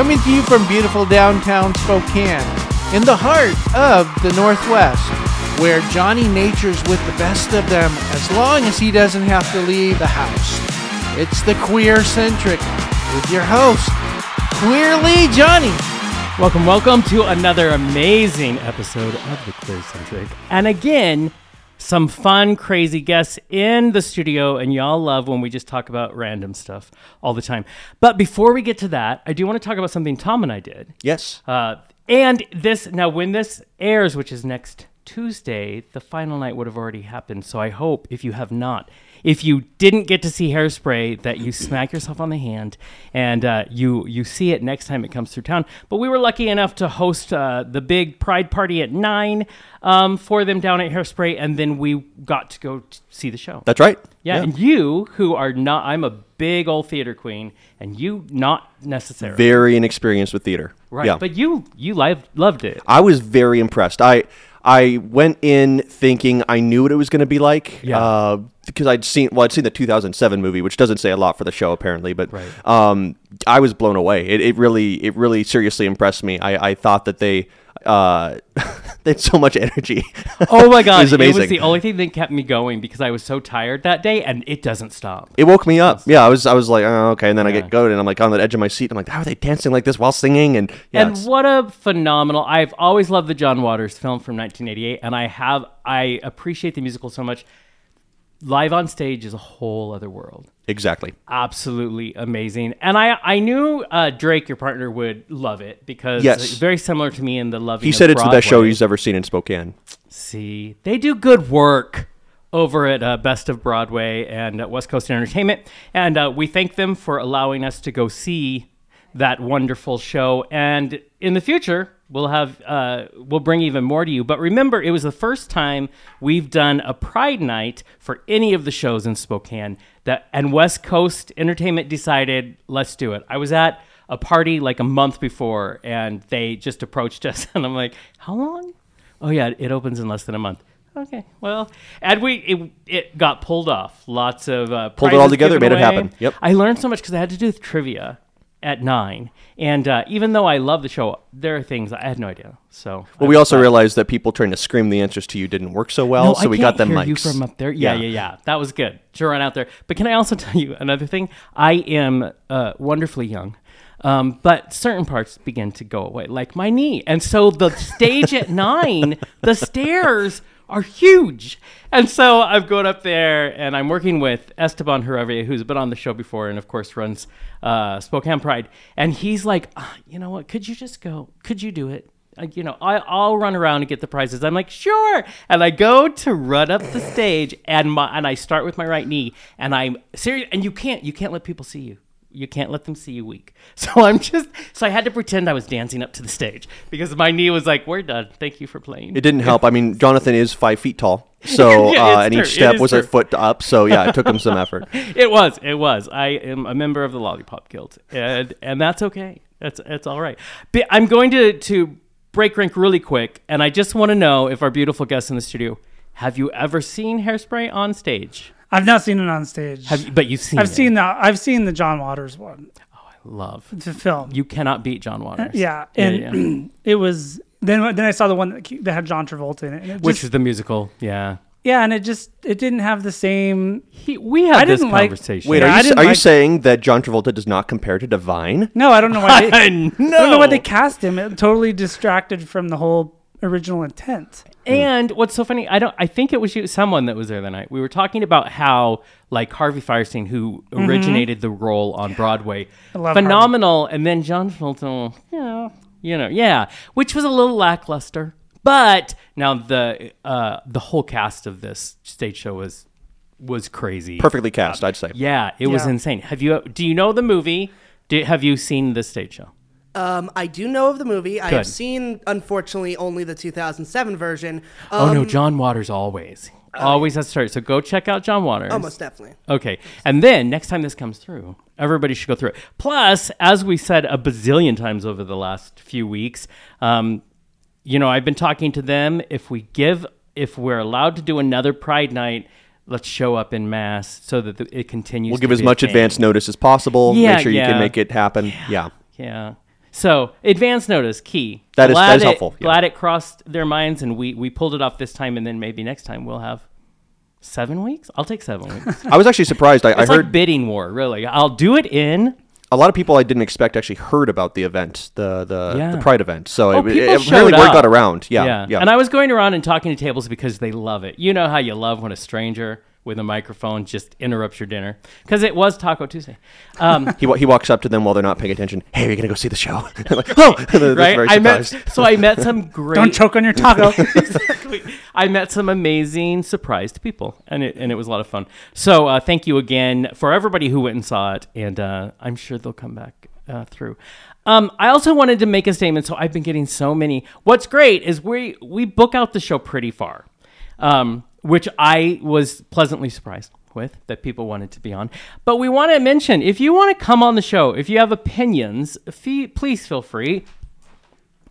coming to you from beautiful downtown Spokane, in the heart of the Northwest, where Johnny natures with the best of them as long as he doesn't have to leave the house. It's the Queer Centric with your host, Queerly Johnny. Welcome, welcome to another amazing episode of the Queer Centric. And again, some fun, crazy guests in the studio, and y'all love when we just talk about random stuff all the time. But before we get to that, I do want to talk about something Tom and I did. Yes. Uh, and this, now when this airs, which is next Tuesday, the final night would have already happened. So I hope if you have not, if you didn't get to see Hairspray, that you smack yourself on the hand and uh, you you see it next time it comes through town. But we were lucky enough to host uh, the big Pride party at Nyne um, for them down at Hairspray, and then we got to go t- see the show. That's right. yeah, and you who are not, I'm a big old theater queen, and you not necessarily. Very inexperienced with theater. Right, Yeah. but you you live, loved it. I was very impressed. I I went in thinking I knew what it was going to be like. Yeah. Uh, because I'd seen well, I'd seen the 2007 movie, which doesn't say a lot for the show apparently, but Right. um, I was blown away. It, it really it really seriously impressed me. I, I thought that they uh, they had so much energy. Oh my god, it was amazing. the only thing that kept me going because I was so tired that day, and it doesn't stop. It woke me up. Yeah, I was I was like, oh, okay, and then I get going, and I'm like on the edge of my seat. I'm like, how are they dancing like this while singing? And yeah, and what a phenomenal! I've always loved the John Waters film from 1988, and I have I appreciate the musical so much. Live on stage is a whole other world. exactly. Absolutely amazing, and I I knew uh, Drake, your partner, would love it because Yes. it's very similar to me in the love. He said it's the best show he's ever seen in Spokane. See, they do good work over at uh, Best of Broadway and uh, West Coast Entertainment, and uh, we thank them for allowing us to go see that wonderful show. And in the future, we'll have uh, we'll bring even more to you. But remember, it was the first time we've done a Pride Night for any of the shows in Spokane. That and West Coast Entertainment decided let's do it. I was at a party like a month before, and they just approached us, and I'm like, how long? Oh yeah, it opens in less than a month. Okay, well, and we it, it got pulled off. Lots of uh, Pulled it all together, made it happen. Yep. I learned so much because I had to do with trivia at Nyne, and uh, even though I love the show, there are things I had no idea. So Well, we also realized that people trying to scream the answers to you didn't work so well, no, so I we got them hear mics. you from up there. Yeah, Yeah. yeah, yeah. That was good to run out there. But can I also tell you another thing? I am uh, wonderfully young. Um, but certain parts begin to go away, like my knee. And so the stage at Nyne, the stairs are huge. And so I've going up there and I'm working with Esteban Heredia, who's been on the show before and, of course, runs uh, Spokane Pride. And he's like, "Ah, you know what? Could you just go? Could you do it? Uh, you know, I, I'll run around and get the prizes. I'm like, sure. And I go to run up the stage, and my and I start with my right knee, and I'm serious. And you can't you can't let people see you. You can't let them see you weak. So I'm just so I had to pretend I was dancing up to the stage because my knee was like, we're done. Thank you for playing. It didn't help. I mean, Jonathan is five feet tall, so Yeah, uh, and true. each step was a foot up. So yeah, it took him some effort. it was it was i am a member of the lollipop guild and and that's okay that's that's all right but i'm going to to break rank really quick and i just want to know if our beautiful guests in the studio have you ever seen hairspray on stage I've not seen it on stage. have but you've seen I've it. seen the I've seen the John Waters one, Oh, I love the film. you cannot beat john waters uh, yeah, Yeah, and yeah. it was then then I saw the one that, that had John Travolta in it, it which just, is the musical yeah yeah, and it just it didn't have the same. he, we had I this didn't like- conversation Wait, Yeah, are you didn't are you saying that John Travolta does not compare to Divine? No, I don't know why. They, I I don't know why they cast him. It totally distracted from the whole original intent. And what's so funny, I don't I think it was you someone that was there that night. We were talking about how like Harvey Fierstein who originated the role on Broadway. Mm-hmm. love phenomenal and then John Travolta, yeah, you know, yeah, which was a little lackluster. But now the uh the whole cast of this stage show was was crazy. Perfectly cast, I'd say. Yeah, it was insane. Have you do you know the movie? Did, have you seen the stage show? Um, I do know of the movie. I Good. have seen, unfortunately, only the 2007 version. oh Um, no, John Waters always. Always has to start. So go check out John Waters. Almost definitely. Okay. And then next time this comes through, everybody should go through it. Plus, as we said a bazillion times over the last few weeks, um, you know, I've been talking to them. If we give, if we're allowed to do another Pride night, let's show up in mass so that the, it continues. We'll to give as be a much advance notice as possible. Yeah, make sure you yeah. can make it happen. Yeah. Yeah. So advance notice key. That is- glad that is it, helpful, yeah. Glad it crossed their minds, and we we pulled it off this time, and then maybe next time we'll have seven weeks. I'll take seven weeks. I was actually surprised. I, I heard like bidding war, really. I'll do it in. a lot of people I didn't expect actually heard about the event, the the, Yeah. the Pride event. So Oh, it, people it, really word got around. Yeah, yeah. And I was going around and talking to tables because they love it. You know how you love when a stranger with a microphone just interrupts your dinner because it was Taco Tuesday. Um, he, he walks up to them while they're not paying attention. Hey, are you gonna go see the show? Like, oh, right? I met so I met some great. Don't choke on your taco. exactly. I met some amazing surprised people, and it and it was a lot of fun. So uh, thank you again for everybody who went and saw it, and uh, I'm sure they'll come back uh, through. Um, I also wanted to make a statement. So I've been getting so many. What's great is we we book out the show pretty far, um, which I was pleasantly surprised with that people wanted to be on. But we want to mention if you want to come on the show, if you have opinions, fee, please feel free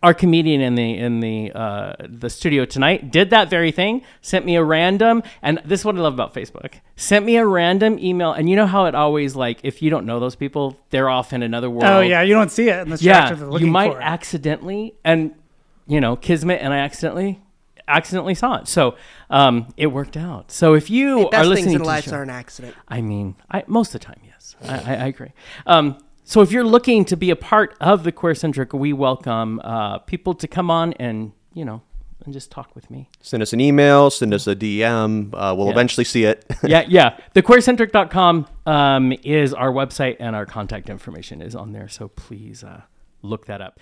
our comedian in the in the uh, the studio tonight did that very thing. Sent me a random, and this is what I love about Facebook. Sent me a random email, and you know how it always like if you don't know those people, they're off in another world. oh yeah, you don't see it unless you're yeah. actually looking You might for it. accidentally, and you know, Kismet, and I accidentally accidentally saw it, so um, it worked out. So if you are Best listening things in to the life show- are an accident. I mean, I, most of the time, yes, I, I, I agree. Um, so if you're looking to be a part of the Queer Centric, we welcome uh, people to come on and you know and just talk with me. Send us an email. Send us a DM. Uh, we'll Yeah. eventually see it. yeah, yeah. TheQueercentric.com um, is our website, and our contact information is on there. So please uh, look that up.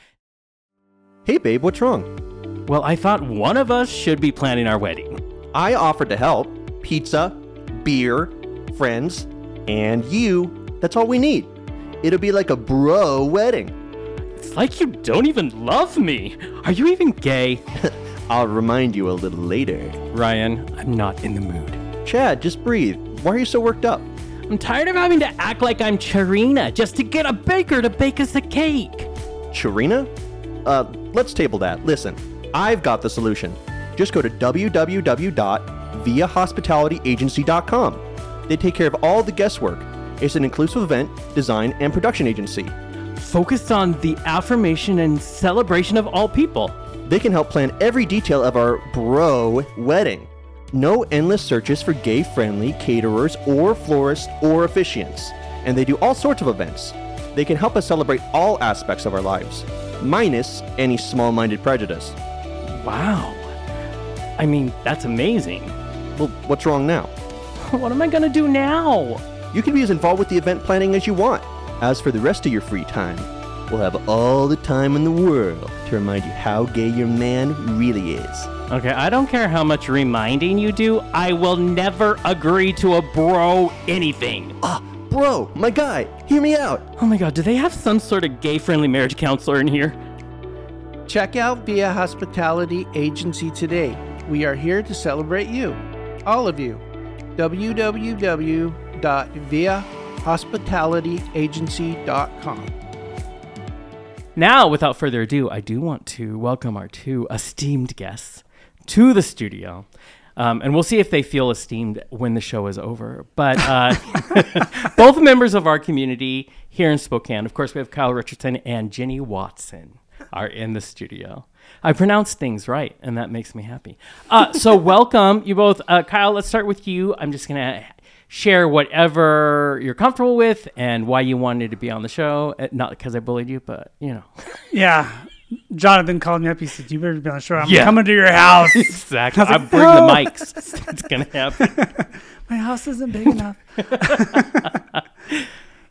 Hey, babe, what's wrong? Well, I thought one of us should be planning our wedding. I offered to help. Pizza, beer, friends, and you. That's all we need. It'll be like a bro wedding. It's like you don't even love me. Are you even gay? I'll remind you a little later. Ryan, I'm not in the mood. Chad, just breathe. Why are you so worked up? I'm tired of having to act like I'm Charina just to get a baker to bake us a cake. Charina? Uh, let's table that. Listen, I've got the solution. Just go to www.viahospitalityagency.com. They take care of all the guesswork. It's an inclusive event, design, and production agency. Focused on the affirmation and celebration of all people. They can help plan every detail of our bro wedding. No endless searches for gay friendly caterers or florists or officiants. And they do all sorts of events. They can help us celebrate all aspects of our lives, minus any small minded prejudice. Wow. I mean, that's amazing. Well, what's wrong now? What am I gonna do now? You can be as involved with the event planning as you want. As for the rest of your free time, we'll have all the time in the world to remind you how gay your man really is. Okay, I don't care how much reminding you do, I will never agree to a bro anything. Ah, bro, my guy, hear me out. Oh my god, do they have some sort of gay friendly marriage counselor in here? Check out Via Hospitality Agency today. We are here to celebrate you, all of you. www.viahospitalityagency.com. Now, without further ado, I do want to welcome our two esteemed guests to the studio. Um, and we'll see if they feel esteemed when the show is over. But uh, both members of our community here in Spokane, of course, we have Kyle Richardson and Jenny Watson are in the studio. I pronounced things right, and that makes me happy. Uh, so, welcome, you both. Uh, Kyle, let's start with you. I'm just going to share whatever you're comfortable with and why you wanted to be on the show. Uh, Not because I bullied you, but you know. Yeah. Jonathan called me up. He said, "You better be on the show. I'm Yeah. coming to your house. Exactly. I like, bring "No." the mics. It's gonna happen. My house isn't big enough."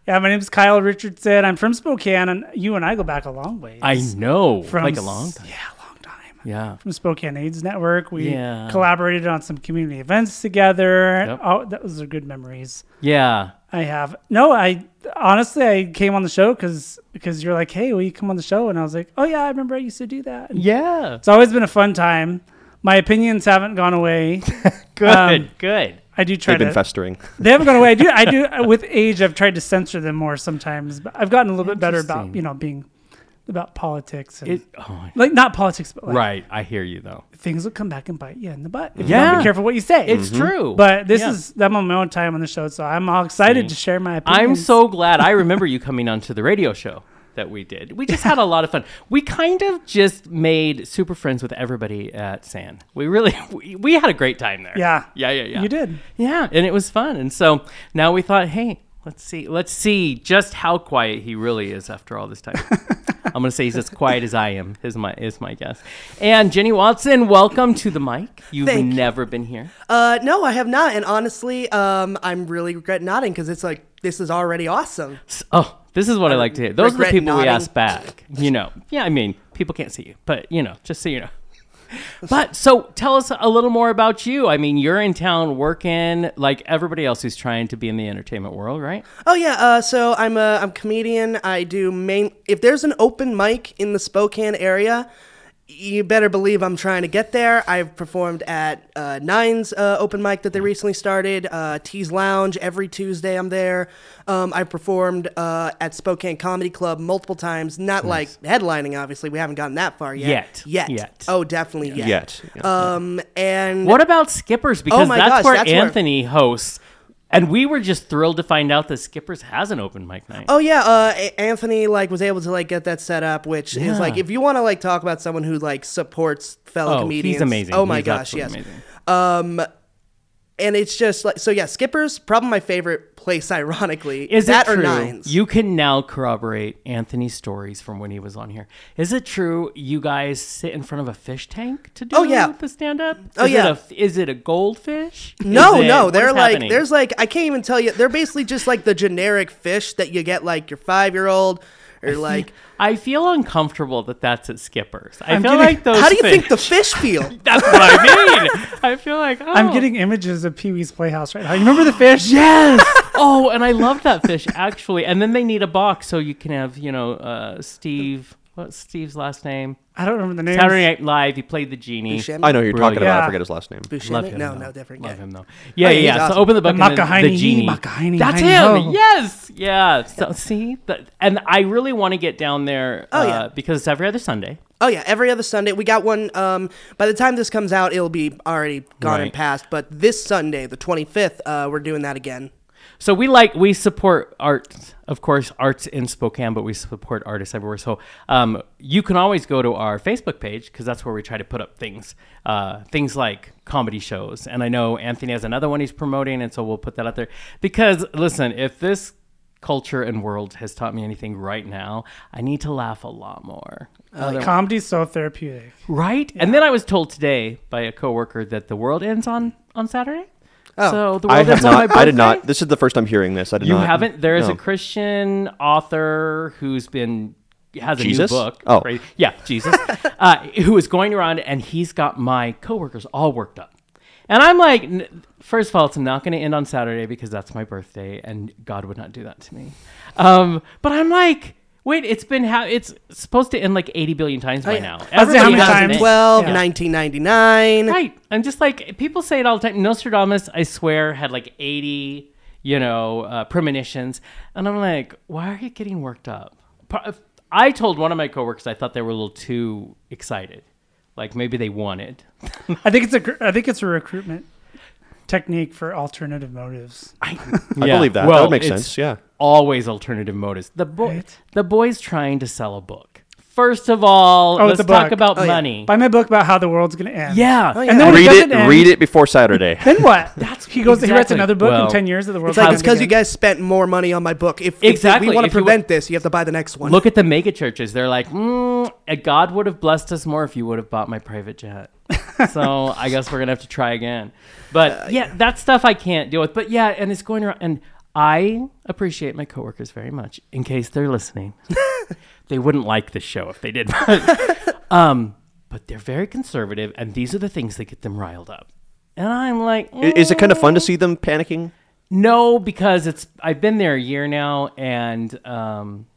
yeah, my name's Kyle Richardson. I'm from Spokane, and you and I go back a long way. I know. from like a long time. Yeah, a long time. Yeah. From Spokane AIDS Network, we Yeah. collaborated on some community events together. Yep. Oh, those are good memories. Yeah. I have no. I honestly, I came on the show because because you're like, hey, will you come on the show? And I was like, oh yeah, I remember I used to do that. And Yeah. It's always been a fun time. My opinions haven't gone away. Good. Um, good. I do try They've been to. festering. They haven't gone away. I do. I do. With age, I've tried to censor them more sometimes, but I've gotten a little bit better about you know being about politics and It, oh, like not politics, but like right. I hear you though. things will come back and bite you in the butt if you Yeah. don't be careful what you say. It's mm-hmm. true. but this Yeah. is I'm on my own time on the show, so I'm all excited See. to share my opinions. I'm so glad. I remember you coming onto the radio show. that we did. We just had a lot of fun. We kind of just made super friends with everybody at San. We really we, we had a great time there. Yeah. Yeah, yeah, yeah. You did. Yeah, and it was fun. And so now we thought, hey, let's see, let's see just how quiet he really is after all this time. I'm gonna say he's as quiet as I am. Is my is my guess. And Jenny Watson, welcome to the mic. You've Thank you. never been here. Uh, no, I have not. And honestly, um, I'm really regret nodding because it's like this is already awesome. Oh, this is what I like to hear. Those are the people we nodding. ask back. You know, yeah. I mean, people can't see you, but you know, just so you know. But so tell us a little more about you. I mean, you're in town working like everybody else who's trying to be in the entertainment world, right? Oh yeah, uh, so I'm a I'm a comedian. I do main. If there's an open mic in the Spokane area, you better believe I'm trying to get there. I've performed at uh, Nyne's uh, open mic that they recently started. Uh, Tees Lounge every Tuesday. I'm there. Um, I performed uh, at Spokane Comedy Club multiple times. Not like headlining, obviously. We haven't gotten that far yet. Yet. Yet. Yet. Oh, definitely yet. Yet. Um, and What about Skippers? Because Oh my that's gosh, where that's where- Anthony hosts. And we were just thrilled to find out that Skippers has an open mic night. Oh yeah, uh, A- Anthony like was able to like get that set up, which Yeah. is like if you want to like talk about someone who like supports fellow Oh, comedians. he's amazing. Oh my He's gosh, yes. absolutely amazing. Um, and it's just like so. Yeah, Skipper's probably my favorite place. Ironically, Is that it true? or Nynes? You can now corroborate Anthony's stories from when he was on here. Is it true you guys sit in front of a fish tank to do Oh, yeah. the stand up? Oh, is yeah. It a, is it a goldfish? no, it- no, they're like happening? there's like I can't even tell you. They're basically just like the generic fish that you get like your five year old or like. I feel uncomfortable that that's at Skippers. I I'm feel getting- like those. How do you fish- think the fish feel? That's what I mean. I feel like oh. I'm getting images of Pee Wee's Playhouse right now. You remember the fish? Yes. oh, and I love that fish actually. And then they need a box so you can have you know uh, Steve. What's Steve's last name? I don't remember the name. Saturday Night Live. He played the genie. Buscemi? I know who you're talking Brilliant. about. I forget his last name. Buscemi? Love him. no, though. no, different guy. Love him though. Yeah, Oh, yeah. he's yeah. So open the book. The and then Makahini, the genie. Makahini, That's Heini him. ho. Yes. Yeah. So see, that, and I really want to get down there. Oh, uh, yeah. Because it's every other Sunday. Oh yeah, every other Sunday. We got one. Um, by the time this comes out, it'll be already gone and Right. past. But this Sunday, the 25th, uh, we're doing that again. So we like we support art, of course, arts in Spokane, but we support artists everywhere. So um, you can always go to our Facebook page because that's where we try to put up things, uh, things like comedy shows. And I know Anthony has another one he's promoting, and so we'll put that out there. Because listen, if this culture and world has taught me anything right now, I need to laugh a lot more. Other- Comedy's so therapeutic. right? And then I was told today by a coworker that the world ends on on Saturday. Oh. So the world I have ends on my not. I did not. This is the first I'm hearing this. I did not. You not. haven't? There is no. a Christian author who's been has a Jesus? new book. Oh. Crazy- yeah, Jesus, uh, who is going around and he's got my coworkers all worked up, and I'm like, n- first of all, it's not going to end on Saturday because that's my birthday, and God would not do that to me. Um, but I'm like. Wait, it's been ha- it's supposed to end like 80 billion times by yeah. now. how many Everybody times? an end. 2012, Yeah. 1999. Right. I'm just like people say it all the time. Nostradamus, I swear, had like 80, you know, uh, premonitions, and I'm like, why are you getting worked up? I told one of my coworkers I thought they were a little too excited, like maybe they wanted. I think it's a I think it's a recruitment technique for alternative motives. I believe that. that makes sense. Yeah. Always alternative motives. The boy, Right. the boy's trying to sell a book. First of all, Oh, let's talk book. about Oh, yeah. money. Buy my book about how the world's gonna end. Yeah. Oh, yeah. And then Read it. end, Read it before Saturday. Then what? That's he goes. He writes another book Well, in ten years of the world. It's like it's because end you guys spent more money on my book. If, Exactly. if we want If to you prevent this, you have to buy the next one. Look at the mega churches. They're like, mm, uh, God would have blessed us more if you would have bought my private jet. so I guess we're gonna have to try again. But yeah, that stuff I can't deal with. But yeah, and it's going around, and I appreciate my coworkers very much. In case they're listening, they wouldn't like the show if they did. um, but they're very conservative, and these are the things that get them riled up. And I'm like, I- Is it kind of fun "Mm." to see them panicking? No, because it's I've been there a year now, and um,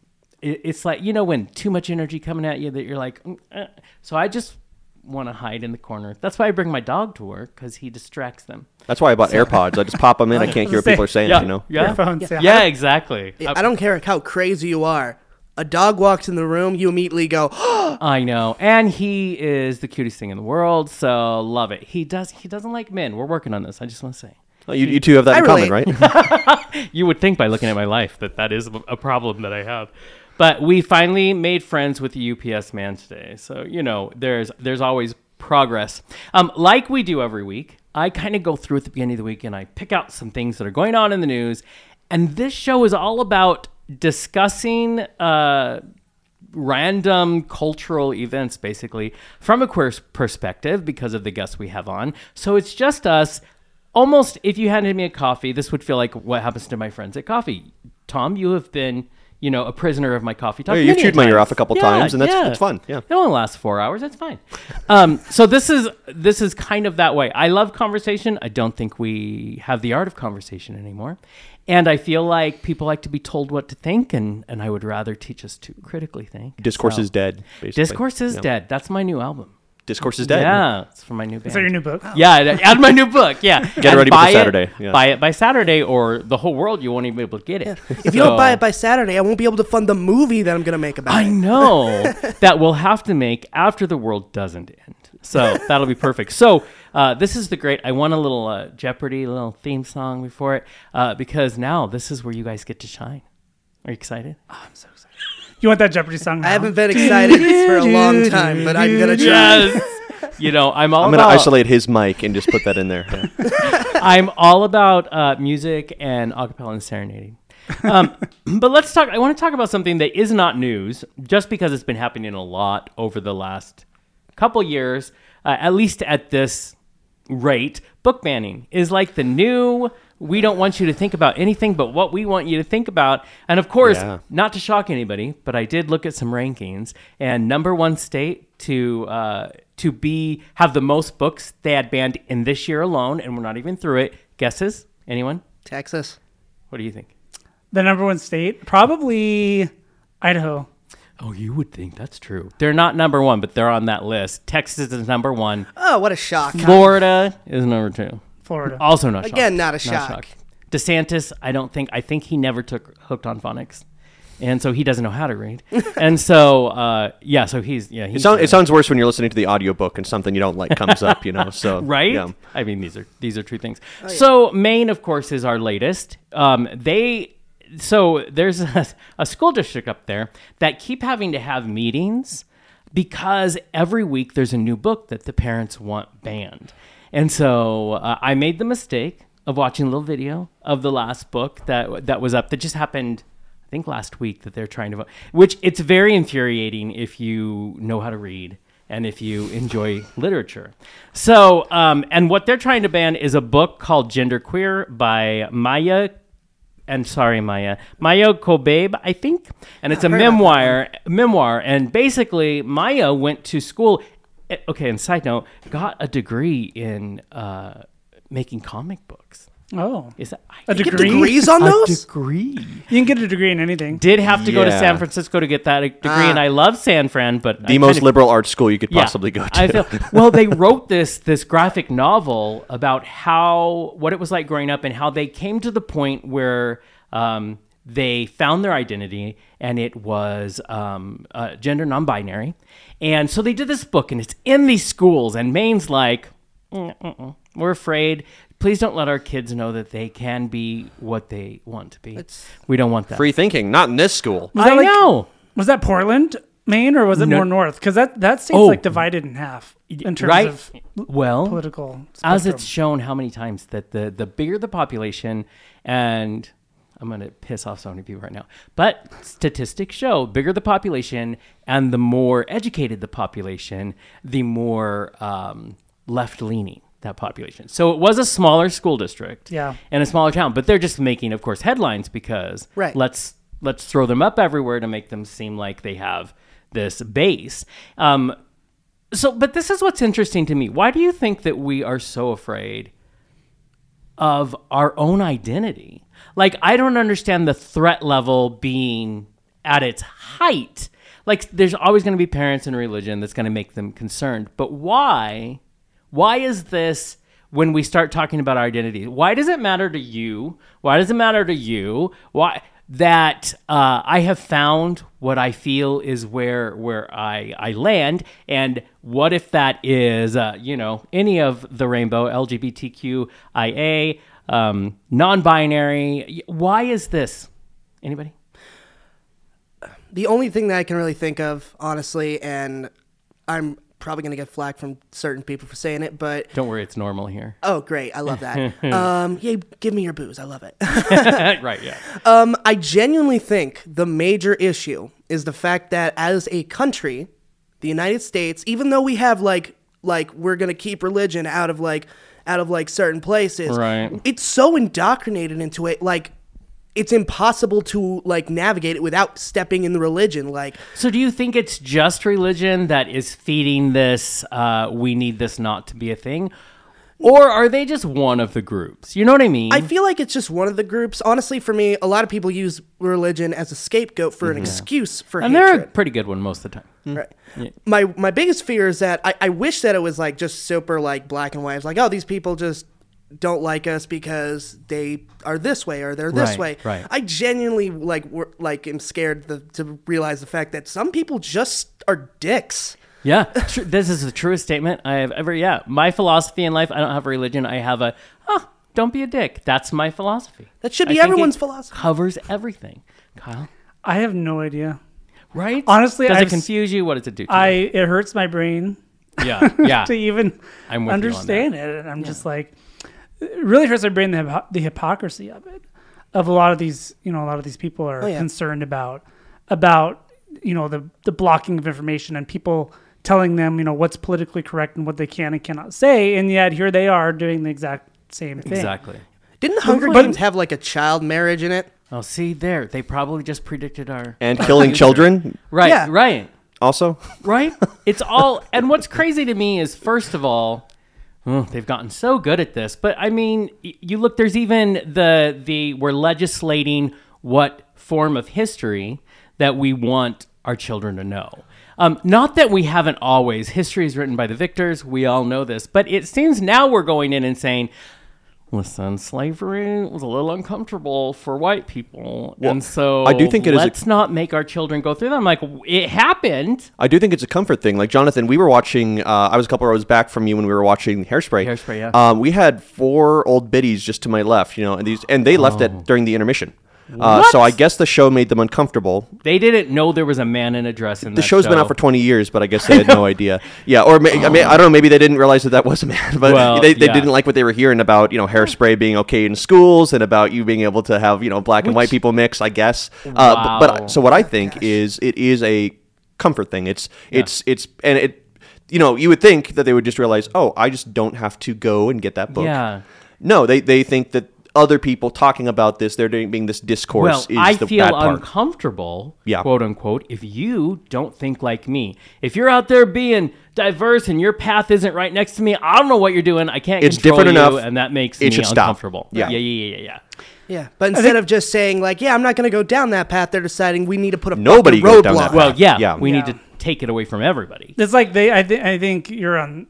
it, it's like you know when too much energy coming at you that you're like, "Mm, eh." so I just want to hide in the corner. That's why I bring my dog to work because he distracts them. That's why I bought AirPods. I just pop them in. I can't hear what people are saying. You know. yeah, Earphones, yeah, yeah. exactly. Yeah, I don't care how crazy you are. A dog walks in the room, you immediately go, I know, and he is the cutest thing in the world. So love it. He does. He doesn't like men. We're working on this. I just want to say. Oh, you, you two have that I in common, relate. right? You would think by looking at my life that that is a problem that I have. but we finally made friends with the UPS man today. So you know, there's there's always progress. Um, like we do every week, I kind of go through at the beginning of the week and I pick out some things that are going on in the news. And this show is all about discussing uh, random cultural events, basically, from a queer perspective because of the guests we have on. So it's just us. Almost, if you handed me a coffee, this would feel like what happens to my friends at coffee. Tom, you have been, you know, a prisoner of my coffee talk. You've many chewed my ear off a couple times, and that's- it's fun, yeah. It only lasts four hours. That's fine. Um, so this is this is kind of that way. I love conversation. I don't think we have the art of conversation anymore, and I feel like people like to be told what to think, and and I would rather teach us to critically think. Discourse So- is dead. Basically. Discourse is Yeah. dead. That's my new album. Discourse is dead. Yeah, it's from my new band. Is that your new book? Yeah, add my new book. Yeah, Get And ready for buy it- Saturday, yeah. Buy it by Saturday, or the whole world you won't even be able to get it. If you don't buy it by Saturday, I won't be able to fund the movie that I'm gonna make about I it. know that we'll have to make after the world doesn't end. So that'll be perfect. So uh, this is the great. I want a little uh, Jeopardy, little theme song before it, uh, because now this is where you guys get to shine. Are you excited? Oh, I'm so excited? You want that Jeopardy song? I haven't been excited for a long time, but I'm gonna try. Yes. you know, I'm all I'm gonna about. isolate his mic and just put that in there. Yeah. I'm all about uh, music and acapella and serenading. Um, but let's talk. I want to talk about something that is not news, just because it's been happening a lot over the last couple years, uh, at least at this rate. Book banning is like the new. We don't want you to think about anything but what we want you to think about. And of course, Yeah. not to shock anybody, but I did look at some rankings, and number one state to uh, to be have the most books they had banned in this year alone, and we're not even through it. Guesses? Anyone? Texas. What do you think? the number one state, probably Idaho. Oh, you would think that's true. They're not number one, but they're on that list. Texas is number one. Oh, what a shock! Florida is number two. Florida. Also not Again, not a shock. DeSantis, I don't think. I think he never took hooked on phonics, and so he doesn't know how to read. and so, uh, yeah, so he's yeah. It, He's, sound, it sounds worse when you're listening to the audiobook and something you don't like comes up. You know. So right? Yeah. I mean, these are these are true things. So Maine, of course, is our latest. Um, they so there's a, a school district up there that keep having to have meetings because every week there's a new book that the parents want banned, and so uh, I made the mistake of watching a little video of the last book that that was up that just happened. I think last week that they're trying to vote, which it's very infuriating if you know how to read and if you enjoy literature. So, um, and what they're trying to ban is a book called Genderqueer by Maia. And sorry, Maia, Maia Kobabe, I think, and it's a memoir. Memoir, and basically, Maia went to school. Eh, Okay, and side note, got a degree in uh, making comic books. Oh, Is that I a think- degree? Degrees on A those? degree. You can get a degree in anything. Did have to go to San Francisco to get that degree, Ah. and I love San Fran, but The I most kinda- liberal arts school you could Yeah. possibly go to. I feel, well, they wrote this this graphic novel about how what it was like growing up and how they came to the point where um, they found their identity and it was um, uh, gender non-binary, and so they did this book and it's in these schools and Maine's like, "Mm, mm-mm. we're afraid. Please don't let our kids know that they can be what they want to be. we don't want that. Free thinking, not in this school. Was that I like- know. Was that Portland, Maine, or was it No. more north? Because that that state's Oh. like divided in half in terms right? of well, political. as it's shown how many times that the the bigger the population and I'm going to piss off so many people right now. But statistics show bigger the population and the more educated the population, the more um, left leaning that population. So it was a smaller school district Yeah. and a smaller town, but they're just making, of course, headlines because Right. let's let's throw them up everywhere to make them seem like they have this base. Um, so, but this is what's interesting to me. Why do you think that we are so afraid of our own identity? Like, I don't understand the threat level being at its height. Like, there's always going to be parents in religion that's going to make them concerned. But why? Why is this when we start talking about our identity? Why does it matter to you? Why does it matter to you? Why? that uh, I have found what I feel is where where I I land, and what if that is uh, you know any of the rainbow LGBTQIA non-binary? Why is this? Anybody? the only thing that I can really think of, honestly, and I'm probably gonna get flack from certain people for saying it, but Don't worry, it's normal here. oh, great, I love that. um, yeah, give me your booze, I love it. right, yeah. Um, I genuinely think the major issue is the fact that as a country, the United States, even though we have like like we're gonna keep religion out of like out of like certain places, Right. It's so indoctrinated into it, like it's impossible to like navigate it without stepping in the religion. Like So, do you think it's just religion that is feeding this? Uh, we need this not to be a thing, or are they just one of the groups? You know what I mean? I feel like it's just one of the groups. Honestly, for me, a lot of people use religion as a scapegoat for an excuse for and hatred. they're a pretty good one most of the time. Mm-hmm. Right. My my biggest fear is that I, I wish that it was like just super like black and white. It's like, oh, these people just don't like us because they are this way or they're this Right, way. right. I genuinely like wor- like am scared the, to realize the fact that some people just are dicks. Yeah, tr- this is the truest statement I have ever. Yeah, my philosophy in life. I don't have a religion. I have a. Oh, don't be a dick. That's my philosophy. That should I be think everyone's it philosophy. Covers everything. Kyle, I have no idea. Right? Honestly, does I've it confuse you? What does it do? To I it hurts my brain yeah, yeah. to even I'm with you on understand it, and I'm just like, it really hurts my brain the, the hypocrisy of it. Of a lot of these, you know, a lot of these people are Oh, yeah. concerned about about you know the the blocking of information and people telling them you know what's politically correct and what they can and cannot say, and yet here they are doing the exact same thing. Exactly. Didn't the Hunger But- Games have like a child marriage in it? Oh, see there. They probably just predicted our And our killing future. children Right, Yeah. right. also. right? It's all, and what's crazy to me is, first of all, oh, they've gotten so good at this. But I mean, you look. There's even the the we're legislating what form of history that we want our children to know. Um, not that we haven't always. History is written by the victors. We all know this. But it seems now we're going in and saying. Listen, slavery was a little uncomfortable for white people, and so I do think it is a- let's not make our children go through that. I'm like, it happened. I do think it's a comfort thing. Like Jonathan, we were watching. Uh, I was a couple rows back from you when we were watching Hairspray. Hairspray, yeah. Um, we had four old biddies just to my left, you know, and these, and they left it during the intermission. Uh, so I guess the show made them uncomfortable. They didn't know there was a man in a dress in The that show's been out for 20 years, but I guess they had no idea. Yeah, or may, I mean, I don't know. Maybe they didn't realize that that was a man, but Well, they, they yeah. didn't like what they were hearing about, you know, hairspray being okay in schools and about you being able to have, you know, black and white people mix. I guess. Uh, but, but so what I think is it is a comfort thing. It's it's it's and it. You know, you would think that they would just realize, oh, I just don't have to go and get that book. Yeah. No, they they think that other people talking about this, they're doing being this discourse Well, is I the feel bad part. uncomfortable, Yeah. quote unquote, if you don't think like me. If you're out there being diverse and your path isn't right next to me, I don't know what you're doing. I can't It's control different you, enough. and that makes It me should stop. uncomfortable. Yeah. yeah, yeah, yeah, yeah. yeah. Yeah, but instead of just saying like, "Yeah, I'm not going to go down that path," they're deciding we need to put a Nobody fucking goes down roadblock. Well, yeah, Yeah. we Yeah. need to take it away from everybody. It's like they. I, th- I think you're on.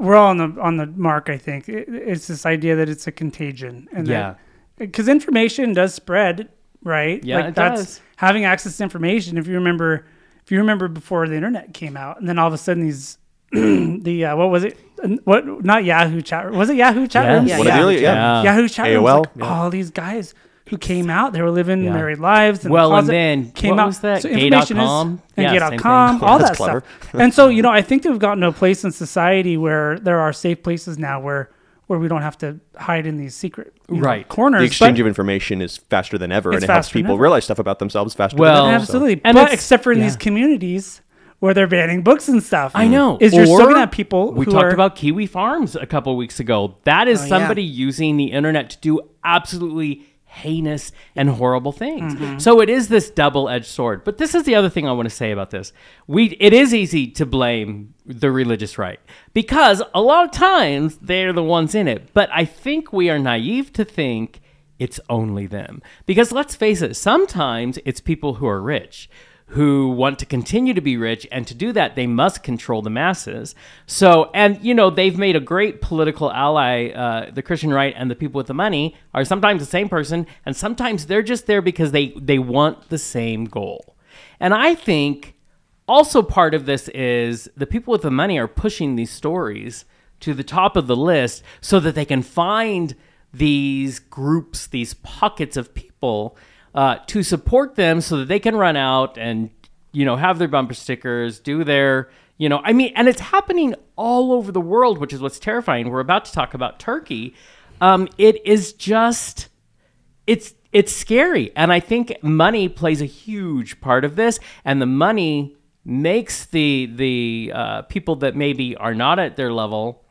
We're all on the on the mark. I think It- it's this idea that it's a contagion, and Yeah. because information does spread, right? Yeah, like it that's does. having access to information. If you remember, if you remember before the internet came out, and then all of a sudden these, the uh, what was it? What not Yahoo chat? Was it Yahoo chat Yes. rooms? Yeah, One of the yeah. yeah. Yeah. Yahoo chat rooms. AOL? Like, All these guys who came out, they were living Yeah. married lives. And Well, and closet- then, came what out. was that? So information Gay.com? is and Yeah, same gay.com, all that clever. stuff. and so, you know, I think we've gotten to a place in society where there are safe places now where where we don't have to hide in these secret you know, Right. corners. the exchange but- of information is faster than ever, and it helps people realize stuff about themselves faster Well, than ever. so- Absolutely. And but except for in these communities where they're banning books and stuff. I know. Is you're still gonna have people We who talked are, about Kiwi Farms a couple weeks ago. That is Oh, yeah. somebody using the internet to do absolutely heinous and horrible things. Mm-hmm. So it is this double-edged sword. But this is the other thing I want to say about this. We it is easy to blame the religious right because a lot of times they're the ones in it. But I think we are naive to think it's only them. Because let's face it, sometimes it's people who are rich who want to continue to be rich and to do that they must control the masses. So and you know they've made a great political ally uh, the christian right and the people with the money are sometimes the same person and sometimes they're just there because they they want the same goal. And i think also part of this is the people with the money are pushing these stories to the top of the list so that they can find these groups these pockets of people uh, to support them so that they can run out and you know have their bumper stickers, do their you know I mean, and it's happening all over the world, which is what's terrifying. We're about to talk about Turkey. Um, it is just it's it's scary. And i think money plays a huge part of this. And the money makes the the uh, people that maybe are not at their level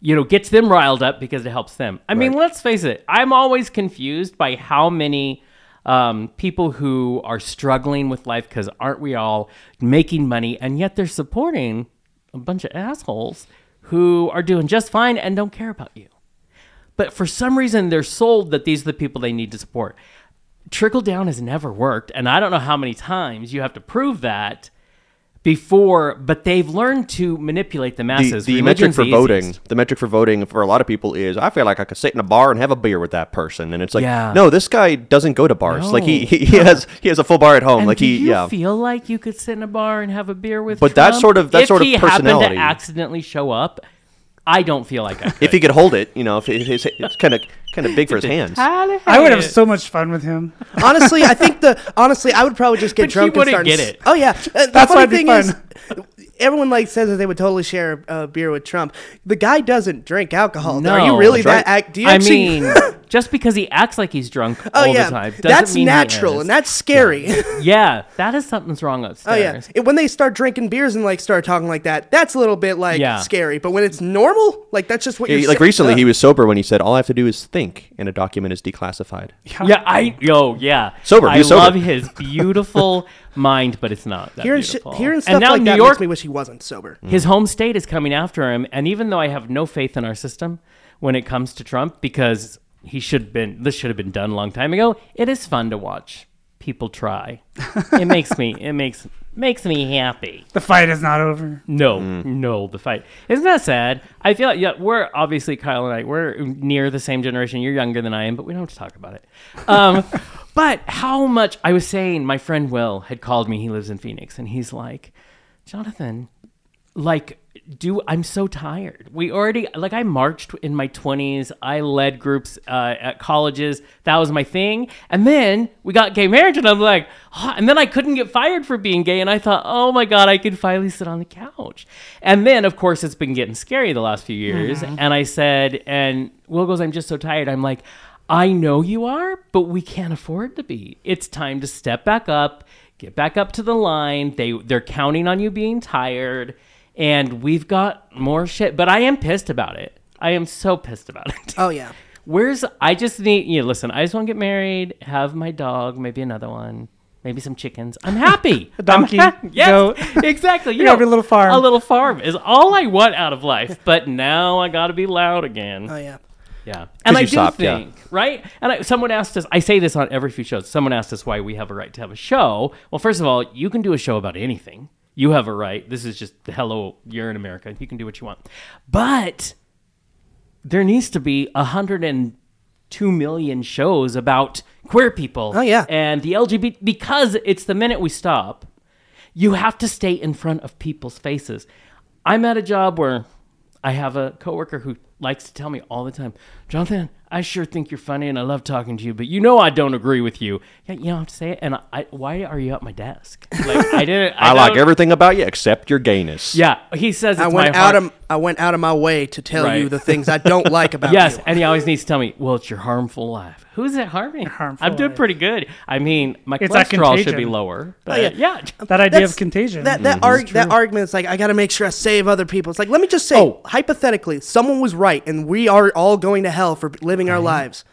you know gets them riled up because it helps them. I mean let's face it. I'm always confused by how many um, people who are struggling with life because aren't we all making money and yet they're supporting a bunch of assholes who are doing just fine and don't care about you but for some reason they're sold that these are the people they need to support. Trickle down has never worked, and I don't know how many times you have to prove that before. But they've learned to manipulate the The, masses. the metric for the voting, easiest. the metric for voting for a lot of people is I feel like I could sit in a bar and have a beer with that person, and it's like, Yeah. no, this guy doesn't go to bars. Like he, he, he has he has a full bar at home. And like he, you yeah. feel like you could sit in a bar and have a beer with? Him. But that sort of- that if sort of he happened personality- to accidentally show up, I don't feel like I could. if he could hold it, you know, if it, it's, it's kind of kind of big for his hands. I would have so much fun with him. honestly, I think the honestly, I would probably just get But he drunk and wouldn't start. get s- it. Oh yeah, Uh, the That's why funny it'd be thing is, fun. everyone like says that they would totally share a beer with Trump. The guy doesn't drink alcohol. No. Are you really That's that? right. Act, do you I actually? mean, just because he acts like he's drunk oh all yeah, the time, doesn't that's mean he natural is. and that's scary. yeah, that is something's wrong Oh upstairs. yeah, It- when they start drinking beers and like start talking like that, that's a little bit like Yeah. scary. But when it's normal, like that's just what Yeah, you're like saying. recently, Uh, he was sober when he said, "All I have to do is think, and a document is declassified." Yeah, I yo, yeah. Sober, I he's sober. love his beautiful mind, but it's not that hearing sh- beautiful. hearing and stuff now like New that York, makes me wish he wasn't sober. Mm. his home state is coming after him, and even though I have no faith in our system when it comes to Trump, because he should have been this should have been done a long time ago. It is fun to watch people try. it makes me it makes makes me happy. The fight is not over. No, no, the fight. Isn't that sad? I feel like, yeah, we're obviously Kyle and I, we're near the same generation. You're younger than I am, but we don't have to talk about it. Um, but how much, I was saying, my friend Will had called me. He lives in Phoenix, and he's like, Jonathan, like, do I'm so tired. We already like I marched in my 20s. I led groups uh, at colleges. That was my thing. And then we got gay marriage, and I'm like, "Ah," and then I couldn't get fired for being gay. And I thought, oh my god, I could finally sit on the couch. And then of course it's been getting scary the last few years. And I said, and Will goes, I'm just so tired. I'm like. I know you are, but we can't afford to be. It's time to step back up, get back up to the line. They they're counting on you being tired, and we've got more shit. But I am pissed about it. I am so pissed about it. Oh yeah. Where's I just need you know, listen, I just want to get married, have my dog, maybe another one, maybe some chickens. I'm happy. a donkey, yes, goat. exactly. You You know, have your little farm. A little farm is all I want out of life. But now I got to be loud again. Oh yeah. Yeah, and I you do stopped, yeah. think right. And I, someone asked us. I say this on every few shows. Someone asked us why we have a right to have a show. Well, first of all, you can do a show about anything. You have a right. This is just hello. You're in America. You can do what you want. But there needs to be a hundred and two million shows about queer people. Oh, yeah. and the LGBT because it's the minute we stop, you have to stay in front of people's faces. I'm at a job where I have a coworker who likes to tell me all the time, Jonathan, I sure think you're funny and I love talking to you, but you know I don't agree with you. Yeah, you don't have to say it. And I, why are you at my desk? Like I didn't. I, like everything about you except your gayness. Yeah, he says it's I went my out heart- of I went out of my way to tell Right. you the things I don't like about you. Yes, you. and he always needs to tell me, well, it's your harmful life. Who's it harming? harmful I'm doing life. pretty good. I mean, my It's that cholesterol should be contagion. lower. Oh, yeah. But yeah. That idea That's- of contagion. That that mhm. arg- that argument is like I got to make sure I save other people. It's like let me just say Oh. hypothetically, someone was right and we are all going to hell for living our lives.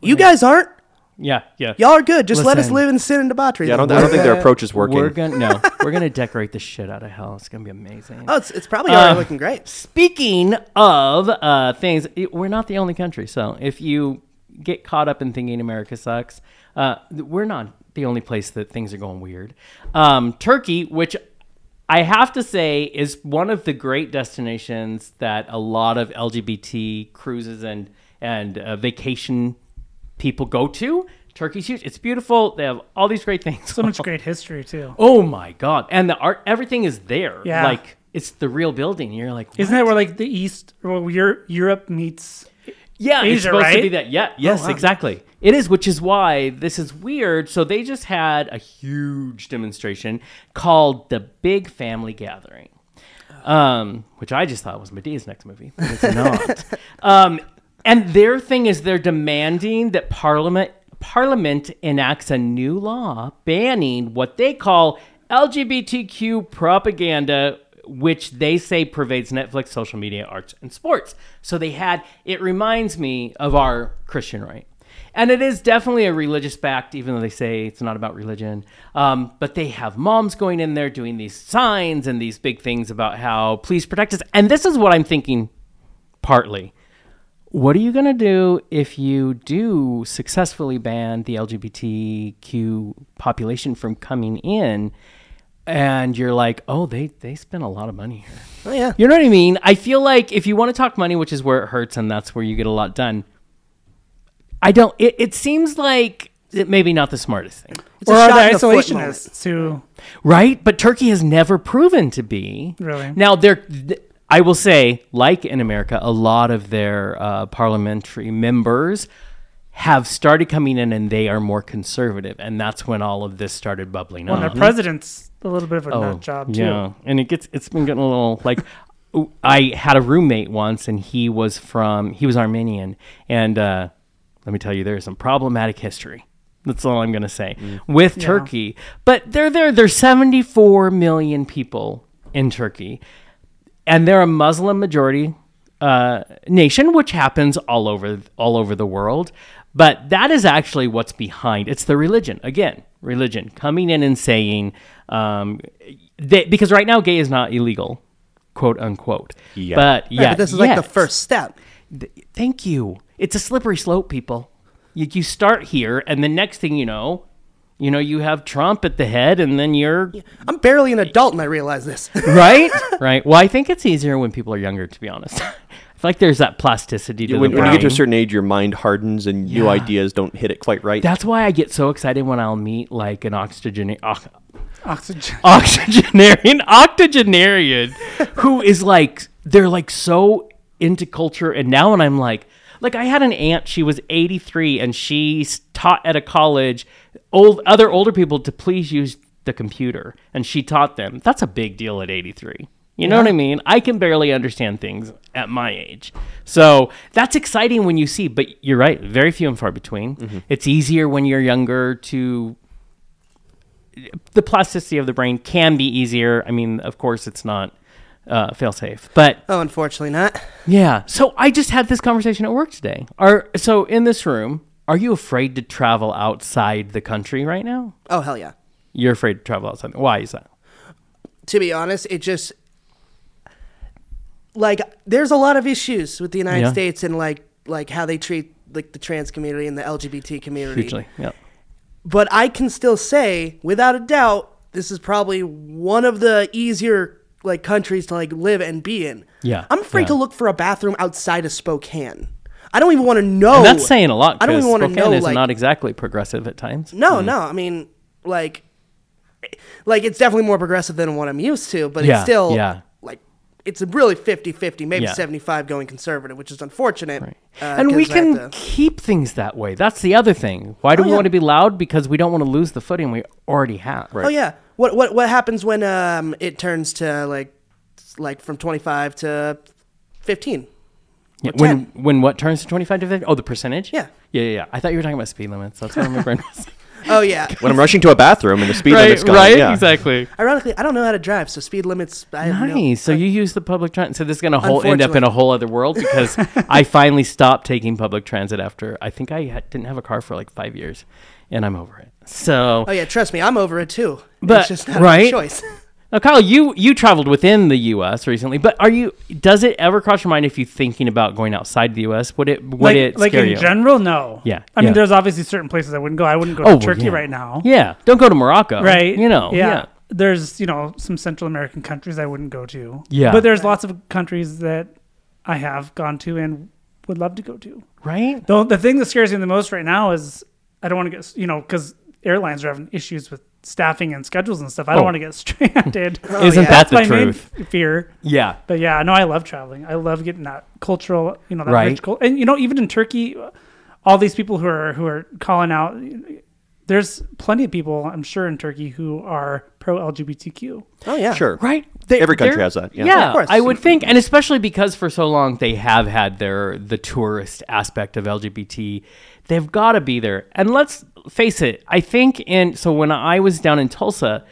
You guys aren't. Yeah, yeah. Y'all are good. Just let us Listen. live in sin and debauchery. Yeah, I don't, I don't think their approach is working. We're gonna no, we're gonna decorate the shit out of hell. It's gonna be amazing. Oh, it's, it's probably already Uh, looking great. Speaking of uh, things, it- we're not the only country. So if you get caught up in thinking America sucks, uh, th- we're not the only place that things are going weird. Um, Turkey, which I have to say is one of the great destinations that a lot of LGBT cruises and and uh, vacation people go to. Turkey's huge. It's beautiful. They have all these great things. so much great history too. Oh my god! And the art, everything is there. Yeah. like it's the real building. You're like, Isn't that where like the East or where Europe meets? Yeah, it's Asia, supposed to be that. Yeah, yes, wow. exactly. It is, which is why this is weird. So they just had a huge demonstration called the Big Family Gathering, um, which I just thought was Madea's next movie, but it's not. um, and their thing is they're demanding that Parliament Parliament enacts a new law banning what they call LGBTQ propaganda, which they say pervades Netflix, social media, arts, and sports. So they had, it reminds me of our Christian right. And it is definitely a religious backed, even though they say it's not about religion. Um, but they have moms going in there doing these signs and these big things about how please protect us. And this is what I'm thinking partly. What are you going to do if you do successfully ban the LGBTQ population from coming in? And you're like, oh, they, they spend a lot of money here. Oh yeah. You know what I mean? I feel like if you want to talk money, which is where it hurts and that's where you get a lot done, I don't. It, it seems like it maybe not the smartest thing, It's or a are shot the in the foot isolationists who right? But Turkey has never proven to be Really? Now they're. th- I will say, like in America, a lot of their uh, parliamentary members have started coming in and they are more conservative, and that's when all of this started bubbling well, up. Well, their president's a little bit of a nut job too. Oh, Yeah, and it gets it's been getting a little like I had a roommate once, and he was from he was Armenian, and uh, let me tell you, there's some problematic history. That's all I'm gonna say with Turkey. But they're there. There's 74 million people in Turkey, and they're a Muslim majority uh, nation, which happens all over all over the world. But that is actually what's behind. It's the religion again, religion coming in and saying, um, they, because right now gay is not illegal, quote unquote. Yeah. But Right, yeah, but this is like the first step. Th- thank you. It's a slippery slope, people. You, you start here, and the next thing you know, you know, you have Trump at the head, and then you're I'm barely an adult and I realize this. right, right. Well, I think it's easier when people are younger. To be honest, I feel like there's that plasticity to when, the when you get to a certain age, your mind hardens and new Yeah. ideas don't hit it quite right. That's why I get so excited when I'll meet like an oxygen ox- Oxygen. octogenarian octogenarian who is like they're like so into culture and now when i'm like like i had an aunt she was 83 and she taught at a college old other older people to please use the computer and she taught them. That's a big deal at 83 you know what i mean? I can barely understand things at my age. So that's exciting when you see but you're right very few and far between. Mm-hmm. It's easier when you're younger to the plasticity of the brain can be easier. I mean, of course, it's not uh, fail safe, but Oh, unfortunately not. yeah. So I just had this conversation at work today. Are so in this room? Are you afraid to travel outside the country right now? Oh hell yeah. You're afraid to travel outside. Why is that? to be honest, it just like there's a lot of issues with the United Yeah. States and like like how they treat like the trans community and the LGBT community. Hugely. Yeah. But I can still say, without a doubt, this is probably one of the easier like countries to like live and be in. Yeah, I'm afraid yeah. to look for a bathroom outside of Spokane. I don't even want to know. And that's saying a lot. I don't even want to know is like not exactly progressive at times. no, no. I mean, like, like it's definitely more progressive than what I'm used to, but Yeah, it's still yeah. like it's a really 50-50, maybe Yeah. 75 going conservative, which is unfortunate. uh, and we can to- keep things that way. That's the other thing. Why do Oh, we yeah. want to be loud? Because we don't want to lose the footing we already have. Oh yeah. What what what happens when um it turns to like like from 25 to 15? Yeah, when 10? when what turns to 25 to 50? Oh, the percentage? Yeah. Yeah, yeah, yeah. I thought you were talking about speed limits. That's what my brain was. Oh yeah. when I'm rushing to a bathroom and the speed right, limit's gone, right, yeah. exactly. Ironically, I don't know how to drive, so speed limits. I have no- Nice. so you use the public transit. So this is gonna whole, end up in a whole other world because I finally stopped taking public transit after I think I had, didn't have a car for like five years, and I'm over it. So Oh yeah, trust me, I'm over it too. But- it's just not right? a choice. now, Kyle, you you traveled within the U.S. recently, but are you? Does it ever cross your mind if you're thinking about going outside the U.S. Would it would like, it like in you? general, no. Yeah, I yeah. mean, there's obviously certain places I wouldn't go. I wouldn't go Oh, to well, Turkey yeah. right now. yeah, don't go to Morocco. Right. You know. Yeah. yeah. There's, you know, some Central American countries I wouldn't go to. Yeah. But there's lots of countries that I have gone to and would love to go to. Right. Though the thing that scares me the most right now is I don't want to get, you know, because airlines are having issues with staffing and schedules and stuff. I don't Oh. want to get stranded. Oh, Isn't yeah. that That's the my main truth? f- fear. Yeah. But yeah, no, I love traveling. I love getting that cultural, you know, that Right. rich culture. And you know, even in Turkey, all these people who are who are calling out. There's plenty of people, I'm sure, in Turkey who are pro LGBTQ. Oh yeah. Sure. Right. They- Every country has that, yeah. Yeah, Of course. I would think, mm-hmm. and especially because for so long they have had their the tourist aspect of LGBT. They've got to be there. And let's face it. I think in so when I was down in Tulsa,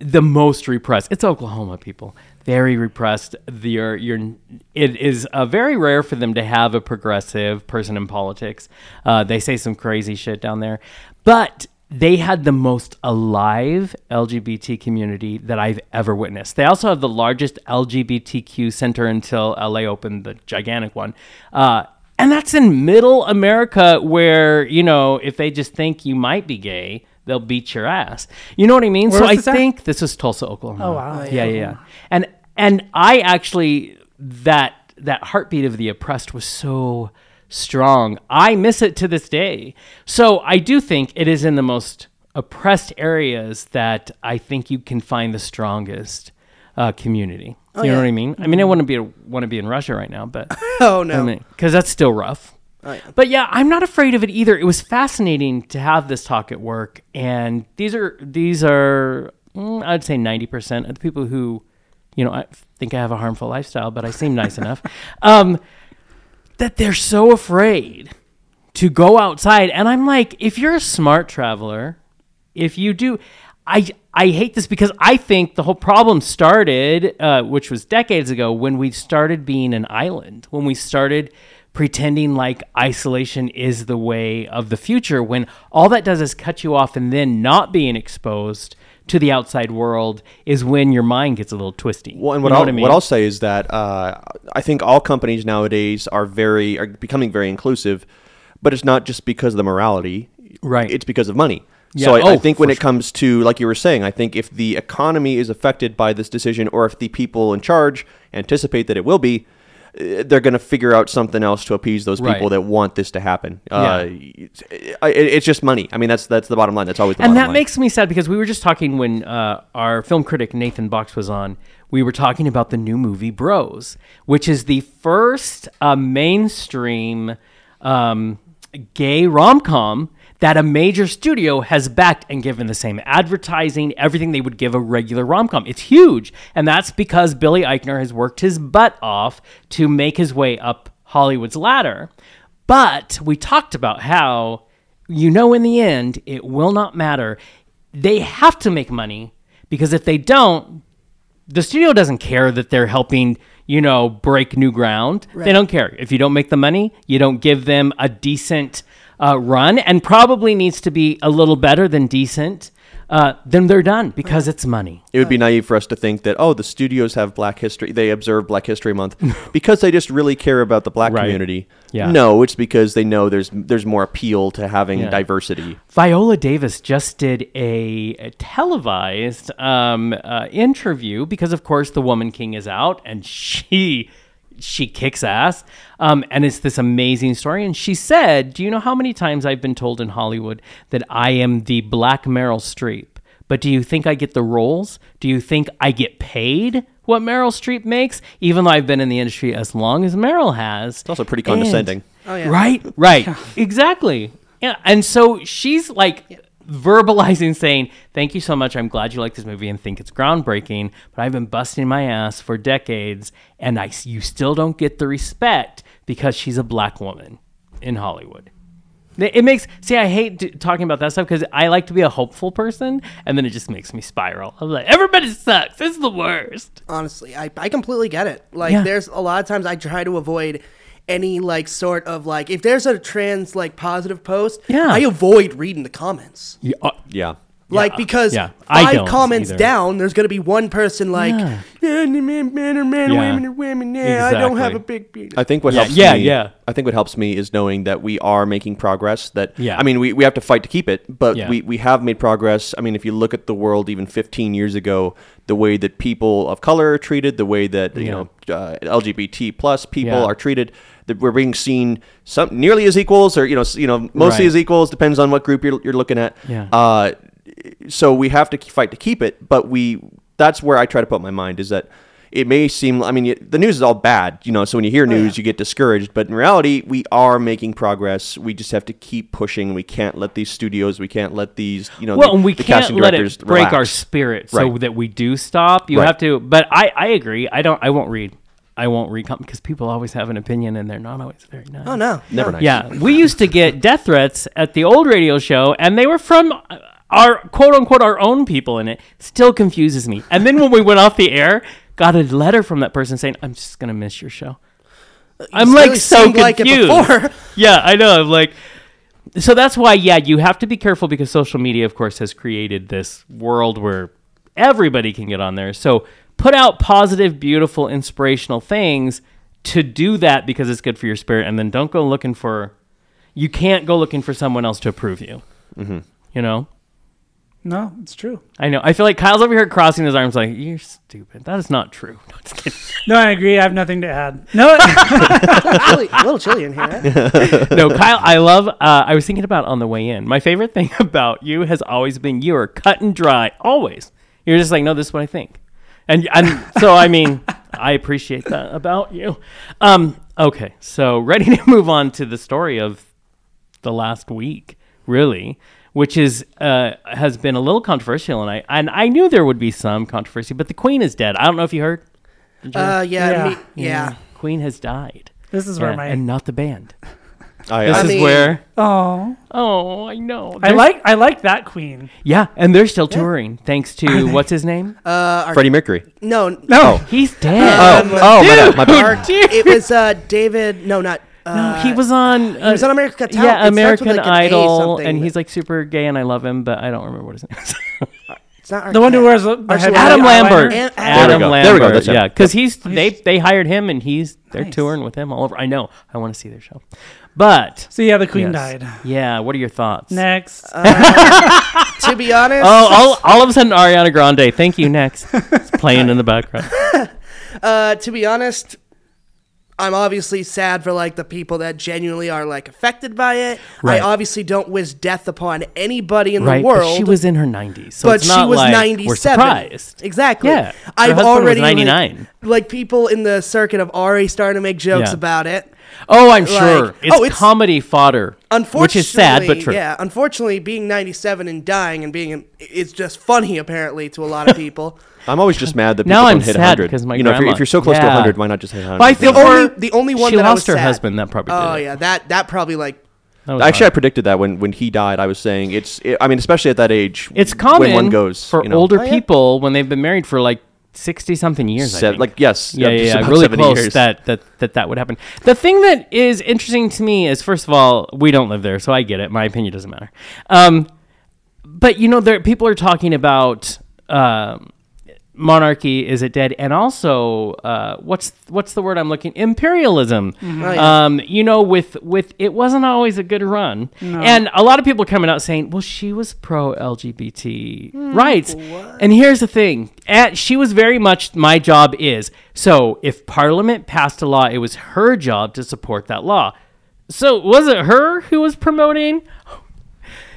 the most repressed. It's Oklahoma people. Very repressed. The- You're, you're, it is uh, very rare for them to have a progressive person in politics. Uh, they say some crazy shit down there, but they had the most alive LGBT community that I've ever witnessed. They also have the largest LGBTQ center until LA opened the gigantic one. Uh, and that's in middle America where, you know, if they just think you might be gay, they'll beat your ass. You know what I mean? Where so I at? think this is Tulsa, Oklahoma. Oh, wow. Yeah, yeah, yeah. And and I actually that that heartbeat of the oppressed was so strong. I miss it to this day. So I do think it is in the most oppressed areas that I think you can find the strongest uh, community. You know yeah. what I mean? I mean, I wouldn't be want to be in Russia right now, but Oh no. I mean, because that's still rough. Oh, yeah. But yeah, I'm not afraid of it either. It was fascinating to have this talk at work, and these are these are mm, I'd say 90 percent of the people who, you know, I think I have a harmful lifestyle, but I seem nice enough. Um, that they're so afraid to go outside, and I'm like, if you're a smart traveler, if you do, I I hate this because I think the whole problem started, uh, which was decades ago, when we started being an island, when we started pretending like isolation is the way of the future, when all that does is cut you off, and then not being exposed to the outside world is when your mind gets a little twisty. Well, and You what, know I'll, what I mean? what I'll say is that uh, I think all companies nowadays are very are becoming very inclusive, but it's not just because of the morality, Right. It's because of money. Yeah. So I, I Oh, think when it comes to like you were saying, I think if the economy is affected by this decision, or if the people in charge anticipate that it will be, uh, they're going to figure out something else to appease those people Right. that want this to happen. Uh, it's, it- it's just money. I mean, that's that's the bottom line. That's always the and that line. makes me sad because we were just talking when uh, our film critic Nathan Box was on. We were talking about the new movie Bros, which is the first uh, mainstream um, gay rom com that a major studio has backed and given the same advertising, everything they would give a regular rom com. It's huge, and that's because Billy Eichner has worked his butt off to make his way up Hollywood's ladder. But we talked about how you know in the end it will not matter. They have to make money because if they don't the studio doesn't care that they're helping you know break new ground. They don't care. If you don't make the money you don't give them a decent uh, run and probably needs to be a little better than decent uh, then they're done because it's money It would be naive for us to think that oh, the studios have Black History, they observe Black History Month because they just really care about the Black Right. community. Yeah. No, it's because they know there's there's more appeal to having Yeah. diversity. Viola Davis just did a, a televised um, uh, interview because, of course, The Woman King is out, and she she kicks ass, um, and it's this amazing story. And she said, "Do you know how many times I've been told in Hollywood that I am the Black Meryl Streep? But do you think I get the roles? Do you think I get paid?" What Meryl Streep makes, even though I've been in the industry as long as Meryl has. It's also pretty condescending. Oh, yeah. Right, right. exactly. Yeah. And so she's like verbalizing saying, Thank you so much. I'm glad you like this movie and think it's groundbreaking, but I've been busting my ass for decades and I you still don't get the respect because she's a black woman in Hollywood. It makes see. I hate d- talking about that stuff because I like to be a hopeful person, and then it just makes me spiral. I'm like, everybody sucks. It's the worst. honestly i, I completely get it like Yeah. there's a lot of times i try to avoid any like sort of like if there's a trans like positive post Yeah. i avoid reading the comments Yeah, uh, Yeah. like Yeah, because yeah. I five don't comments either. down there's gonna be one person like Yeah. yeah. men, men are men Yeah. women are women yeah i don't have a big penis I think what Yeah, helps yeah, me, yeah. I think what helps me is knowing that we are making progress. That Yeah. I mean, we, we have to fight to keep it, but Yeah. we, we have made progress. I mean, if you look at the world even 15 years ago, the way that people of color are treated, the way that you know uh, LGBT plus people Yeah. are treated, that we're being seen some nearly as equals, or you know, you know, mostly Right. as equals. Depends on what group you're, you're looking at. Yeah. Uh, so we have to fight to keep it, but we that's where I try to put my mind is that it may seem. I mean, it- the news is all bad, you know. So when you hear news, you get discouraged. But in reality, we are making progress. We just have to keep pushing. We can't let these studios. We can't let these, you know, well, the, and we the can't casting let directors it break our relax. spirit so Right. that we do stop. You Right. have to, but I, I agree. I don't. I won't read. I won't read com- because people always have an opinion and they're not always very nice. Oh no, Never no. nice. Yeah, we used to get death threats at the old radio show, and they were from uh, our quote unquote our own people in it. Still confuses me. And then when we went off the air, got a letter from that person saying, "I'm just gonna miss your show." I'm like really so seemed like it confused. before. yeah, I know. I'm like, so that's why, yeah, you have to be careful because social media, of course, has created this world where everybody can get on there. So put out positive, beautiful, inspirational things to do that because it's good for your spirit, and then don't go looking for. You can't go looking for someone else to approve you. Mm-hmm. You know. No, it's true. I know. I feel like Kyle's over here crossing his arms, like you're stupid. That is not true. No, just. No, I agree. I have nothing to add. No, a little chilly in here. eh? no, Kyle, I love. Uh, I was thinking about on the way in. My favorite thing about you has always been you are cut and dry. Always, you're just like, no, this is what I think, and and so I mean, I appreciate that about you. Um, okay, so ready to move on to the story of the last week, really, which is uh, has been a little controversial, and I and I knew there would be some controversy, but the Queen is dead. I don't know if you heard. Uh, yeah, Yeah. Me, yeah. Queen has died. this is where Yeah, my. and not the band. I, This I, is mean- where. oh, Oh, I know. I There's- like I like that queen. Yeah, and they're still touring thanks to what's his name? Uh, our, Freddie Mercury. no, No, He's dead. Um, oh, my bad. My bad. our, it was uh, David. No, not. Uh, no, he was on. Uh, he was on America's Got Talent. Yeah, with, American like, an A Idol, something. and he's like super gay, and I love him, but I don't remember what his name is. It's not the one who wears the, the heavy Adam eyeliner. Lambert. And- Adam There we go. Lambert. There we go. That's him. yeah, because he's they they hired him, and he's they're Nice. touring with him all over. I know. I want to see their show, but So yeah, the queen yes. died. Yeah. What are your thoughts? Next, To be honest, Oh, all, all of a sudden, Ariana Grande. Thank you. Next, it's playing in the background. uh, to be honest, I'm obviously sad for like the people that genuinely are like affected by it. Right. I obviously don't wish death upon anybody in right, the world. but she was in her 90s, so but it's she was like 97. We're surprised. Exactly. Yeah. Her I've husband was already like- 99. Like, people in the circuit have already started to make jokes Yeah. about it. Oh, I'm Like- sure. It's, oh, it's- comedy fodder, Unfortunately, which is sad but true. Yeah, unfortunately, being 97 and dying and being it's just funny apparently to a lot of people. I'm always just mad that people Now don't I'm hit sad 100. because my you know, if you're, if you're so close to 100, why not just hit 100? Well, I feel The only- the only one she that I lost was her sad- husband. That probably. oh did yeah, that that probably like That was Actually, I predicted that when, when he died. I was saying it's. It, I mean, especially at that age, it's common when one goes for you know, older Oh, yeah. people when they've been married for like sixty something years. I se- think. like yes, yeah, yeah, yeah, really close years. that, that that that would happen. The thing that is interesting to me is, first of all, we don't live there, so I get it. My opinion doesn't matter. Um, but you know, there people are talking about um, monarchy. Is it dead? And also, uh, what's what's the word I'm looking? Imperialism. Oh, yeah. Um, you know, with with it wasn't always a good run, and a lot of people coming out saying, "Well, she was pro LGBT rights." And here's the thing: at she was very much my job is so. If Parliament passed a law, it was her job to support that law. So was it her who was promoting?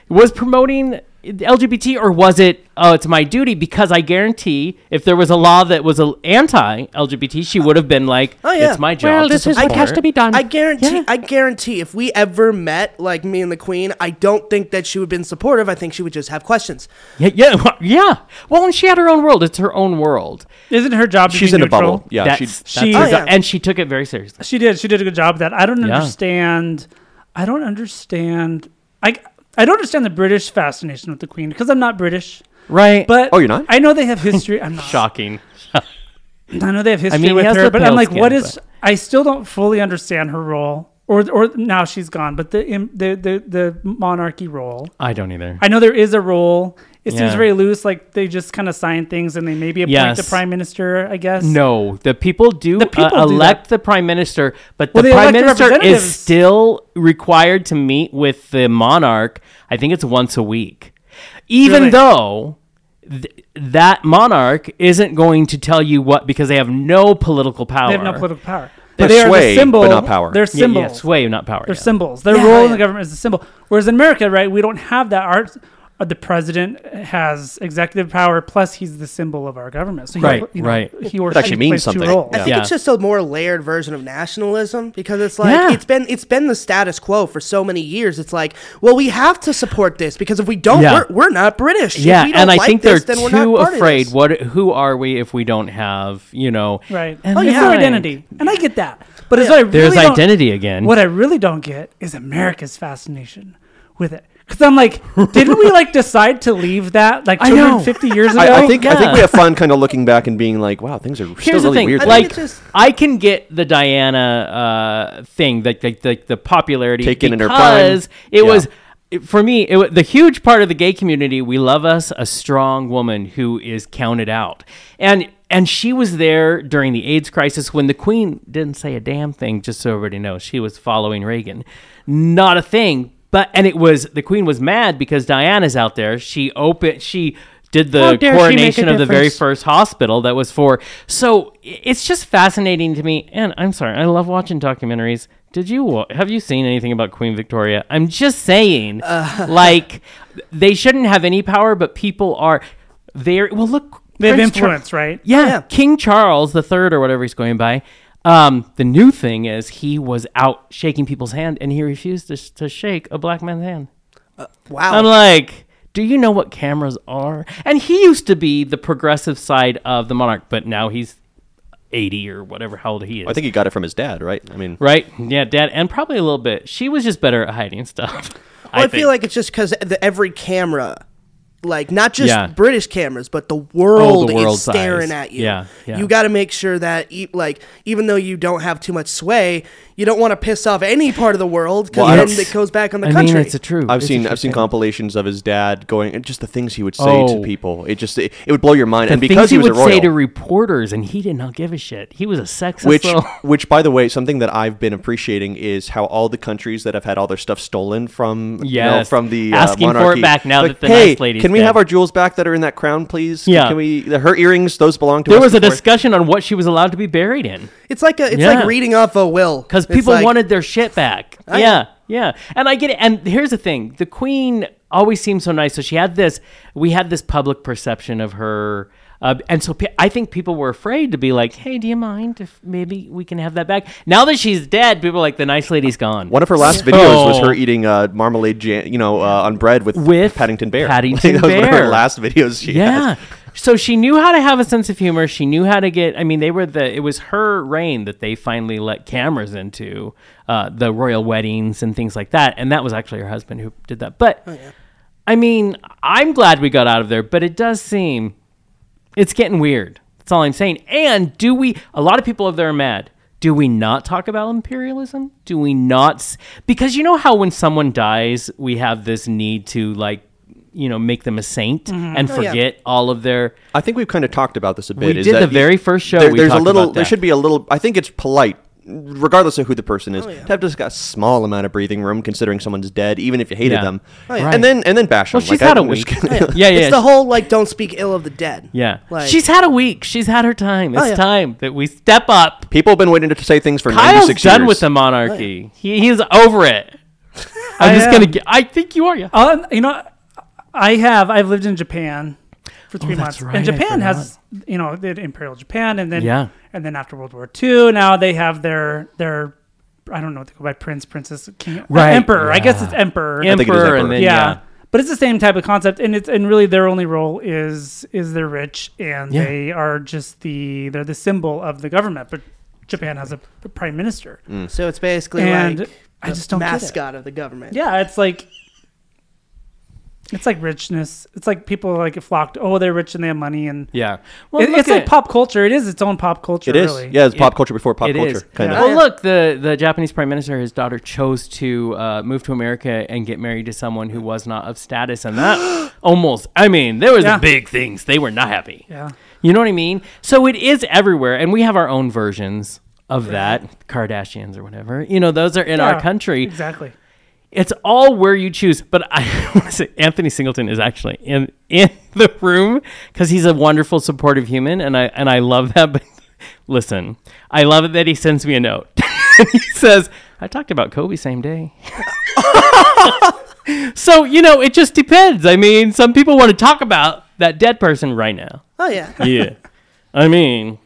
Was promoting LGBT, or was it? Oh, it's my duty because I guarantee if there was a law that was anti-LGBT, she would have been like, Oh, yeah. "It's my job." Well, to this is what has to be done. I guarantee Yeah. I guarantee if we ever met like me and the queen, I don't think that she would have been supportive. I think she would just have questions. Yeah, yeah, well, yeah. Well, and she had her own world. It's her own world. isn't her job to She's be in a bubble. Yeah, That's, she. that's She- Oh, yeah. and she took it very seriously. She did. She did a good job of that. I don't Yeah. understand. I don't understand. I I don't understand the British fascination with the Queen because I'm not British. Right. But Oh, you're not? I know they have history. I'm not. shocking. I know they have history I mean, he with has her, the but I'm like, skin, what is? but- I still don't fully understand her role, or or now she's gone. But the im- the the the monarchy role. I don't either. I know there is a role. It seems Yeah. very loose. Like they just kind of sign things and they maybe appoint Yes. the prime minister. I guess. No, the people do, The people uh, do elect that. the prime minister, but Well, the prime elect the minister is still required to meet with the monarch. I think it's once a week, even Really? though th- that monarch isn't going to tell you what because they have no political power. They have no political power. They But they have are the symbol. but not power. They're Yeah, symbols. yeah, sway, not power. They're yeah. symbols. Their Yeah, role in the government is a symbol. Whereas in America, right, we don't have that. Our Uh, the president has executive power, plus he's the symbol of our government. So he, Right, you know, right. He or It actually means plays something. Two roles. I think Yeah. it's just a more layered version of nationalism because it's like Yeah. it's been it's been the status quo for so many years. It's like, well, we have to support this because if we don't, Yeah. we're, we're not British. If Yeah, we don't and I like think this, they're then we're not too afraid. What? Who are we if we don't have you know? Right. And oh, it's yeah, their like- identity, and I get that. But it's what I really There's identity again. What I really don't get is America's fascination with it. Because I'm like, didn't we like decide to leave that like I know. 250 years ago? I, I think I think yeah. we have fun kind of looking back and being like, wow, things are still Here's the really thing, weird. I like just- I can get the Diana uh, thing, like the the the popularity Taken in her because prime. it Yeah. was it- for me it, wa- the huge part of the gay community. We love us a strong woman who is counted out, and and she was there during the AIDS crisis when the Queen didn't say a damn thing. Just so everybody knows, she was following Reagan, not a thing. But and it was the Queen was mad because Diana's out there. She opened she. Did the dare she make a coronation of the very first hospital that was for. So it's just fascinating to me. And I'm sorry, I love watching documentaries. Did you have you seen anything about Queen Victoria? I'm just saying, Uh. like they shouldn't have any power, but people are there. Well, look, they have Prince Char- influence, right? yeah, Yeah. King Charles the Third or whatever he's going by. Um, the new thing is he was out shaking people's hand and he refused to, sh- to shake a black man's hand. wow. I'm like, do you know what cameras are? And he used to be the progressive side of the monarch, but now he's 80 or whatever how old he is. I think he got it from his dad, right? I mean, right? Yeah, dad, and probably a little bit. She was just better at hiding stuff. Well, I, think. feel like it's just because every camera, like not just Yeah. British cameras, but the world, Oh, the world's is staring eyes. at you. Yeah, yeah. You got to make sure that, e- like, even though you don't have too much sway, you don't want to piss off any part of the world because Well, then it goes back on the I country. mean, it's a true. I've it's seen true I've seen thing. compilations of his dad going and just the things he would say to Oh. people. It just it, it would blow your mind. The and because he he was would a royal, say to reporters, and he did not give a shit. He was a sexist which little. which by the way, something that I've been appreciating is how all the countries that have had all their stuff stolen from you know, from the uh, Asking for it back now like, that the hey, nice lady's can we dead." have our jewels back that are in that crown, please? Yeah. Can we? Her earrings, those belong to us? there was a discussion on what she was allowed to be buried in. It's like a, it's Yeah. like reading off a will because people like- wanted their shit back. I- yeah, yeah, and I get it. And here's the thing: the queen always seemed so nice. So she had this. We had this public perception of her. Uh, and so pe- I think people were afraid to be like, "Hey, do you mind if maybe we can have that back?" Now that she's dead, people are like, "The nice lady's gone." One of her last videos was Oh. her eating uh, marmalade, jam, you know, uh, on bread with, With Paddington Bear. Paddington that was one of Bear. her last videos. She yeah. had. So she knew how to have a sense of humor. She knew how to get. I mean, they were the. It was her reign that they finally let cameras into uh, the royal weddings and things like that. And that was actually her husband who did that. But I mean, I'm glad we got out of there. But it does seem it's getting weird. That's all I'm saying. And do we? A lot of people over there are mad. Do we not talk about imperialism? Do we not? Because you know how when someone dies, we have this need to like, you know, make them a saint mm-hmm. and Oh, yeah. forget all of their. I think we've kind of talked about this a bit. We is did that the you- very first show There, we there's a little. about There should be a little. I think it's polite, regardless of who the person Oh, is, to have just got a small amount of breathing room, considering someone's dead, even if you hated Yeah. them, Oh, yeah. and then and then bash Well, them. she's Like, had I- a I'm just week. gonna- yeah, yeah. It's the whole like don't speak ill of the dead. yeah. Like- She's had a week. She's had her time. It's yeah. time that we step up. People have been waiting to say things for Kyle's 96 done years. with the monarchy. He, he's over it. I'm I just am. gonna get. I think you are. Yeah. Uh, you know, I have. I've lived in Japan for three Oh, that's months, right, and Japan has, you know, they had Imperial Japan, and then Yeah. and then after World War II, now they have their their, I don't know what they go by, prince, princess, king, uh, Right, emperor. I guess it's emperor. think it is Emperor, Emperor. and then yeah. yeah. But it's the same type of concept, and it's and really their only role is is they're rich and Yeah. they are just the they're the symbol of the government. But Japan has a, a prime minister. So it's basically And like I the just don't get it. mascot of the government. Yeah, it's like it's like richness. It's like people like flocked. Oh, they're rich and they have money, and Yeah. Well, it, look it's like at- pop culture. It is its own pop culture. It is. really. Yeah, it's pop culture before pop It culture. is. Kind Yeah. of. Well, look, the the Japanese prime minister, his daughter chose to uh, move to America and get married to someone who was not of status, and that almost. I mean, there was Yeah. big things. They were not happy. Yeah. You know what I mean? So it is everywhere, and we have our own versions of that, Kardashians or whatever. You know, those are in our country. Exactly. It's all where you choose. But I want to say Anthony Singleton is actually in in the room because he's a wonderful, supportive human, and I and I love that. But listen, I love it that he sends me a note. he says, "I talked about Kobe same day." So, you know, it just depends. I mean, some people want to talk about that dead person right now. Oh yeah. Yeah. I mean,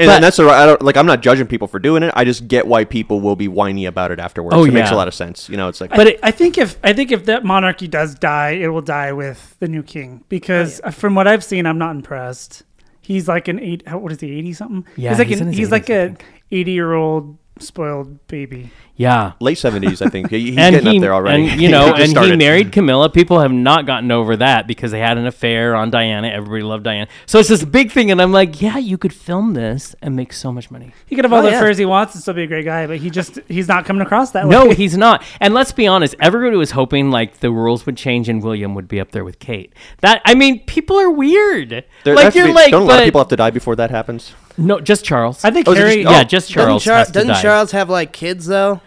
And, But- and that's the right. I don't, like I'm not judging people for doing it. I just get why people will be whiny about it afterwards. Oh, it makes a lot of sense. You know, it's like But it- I think if I think if that monarchy does die, it will die with the new king because uh, from what I've seen, I'm not impressed. He's like an eight. What is he? Eighty something. Yeah, he's like he's in an, his he's like 80s, I a think. eighty year old spoiled baby. yeah. late 70s. I think He- he's and getting he, up there already. and you know, just and he married Camilla. People have not gotten over that because they had an affair on Diana. Everybody loved Diana, so it's this big thing. And I'm like, yeah, you could film this and make so much money. He could have all Oh, the yeah. affairs he wants and still be a great guy, but he just he's not coming across that way. No, way. he's not. And let's be honest, everybody was hoping like the rules would change and William would be up there with Kate. That I mean, people are weird. There- like you're be- like, don't a lot of people have to die before that happens? No, just Charles. I think Oh, Harry. just- yeah, oh, just Charles. doesn't Char- has doesn't die. Charles have like kids though?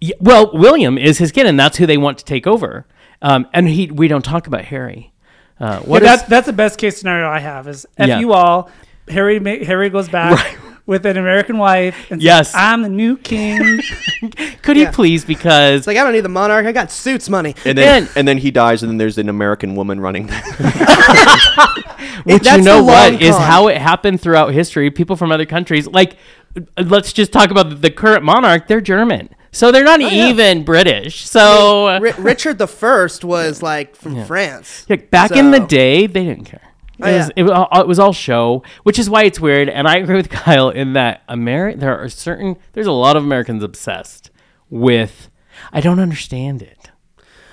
Yeah, well, William is his kid, and that's who they want to take over. Um, and he, we don't talk about Harry. Uh, what Yeah, is- that's that's the best case scenario I have is f Yeah. you all. Harry Harry goes back with an American wife and says, Yes. I'm the new king. could Yeah. he please? Because It's like I don't need the monarch. I got suits money. And then And- and then he dies, and then there's an American woman running. Which That's you know the long what is con. how it happened throughout history. People from other countries, like uh, let's just talk about the current monarch. They're German, so they're not Oh, yeah. even British. So Ri- Richard the First was like from France. like, back in the So- day, they didn't care. It, Oh, was, yeah. it, was all, it was all show, which is why it's weird. And I agree with Kyle in that Ameri- there are certain there's a lot of Americans obsessed with. I don't understand it.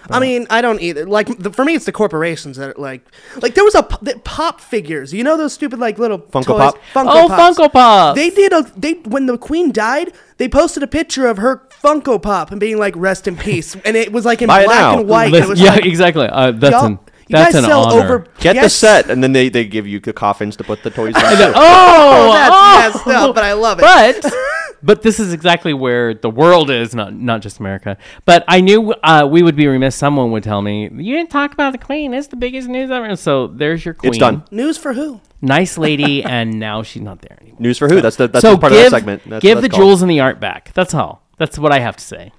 I mean, I don't either. Like the, for me, it's the corporations that are like, like there was a the pop figures. You know those stupid like little Funko toys? Pop? Funko oh, Pops. Funko Pop. They did a they when the queen died. They posted a picture of her Funko Pop and being like "Rest in peace," and it was like in Buy black now. and white. Lis- It was yeah, like, exactly. Uh, that's y'all- an you that's guys an sell honor. over Get the yes. set, and then they, they give you the coffins to put the toys in. oh, Oh, that's oh. messed up, but I love it. But but this is exactly where the world is, not not just America. But I knew uh, we would be remiss. Someone would tell me you didn't talk about the Queen. It's the biggest news ever. And so there's your Queen. It's done. News for who? Nice lady, and now she's not there anymore. News for who? That's the that's so the part give, of that segment. That's give what the called. jewels and the art back. That's all. That's what I have to say.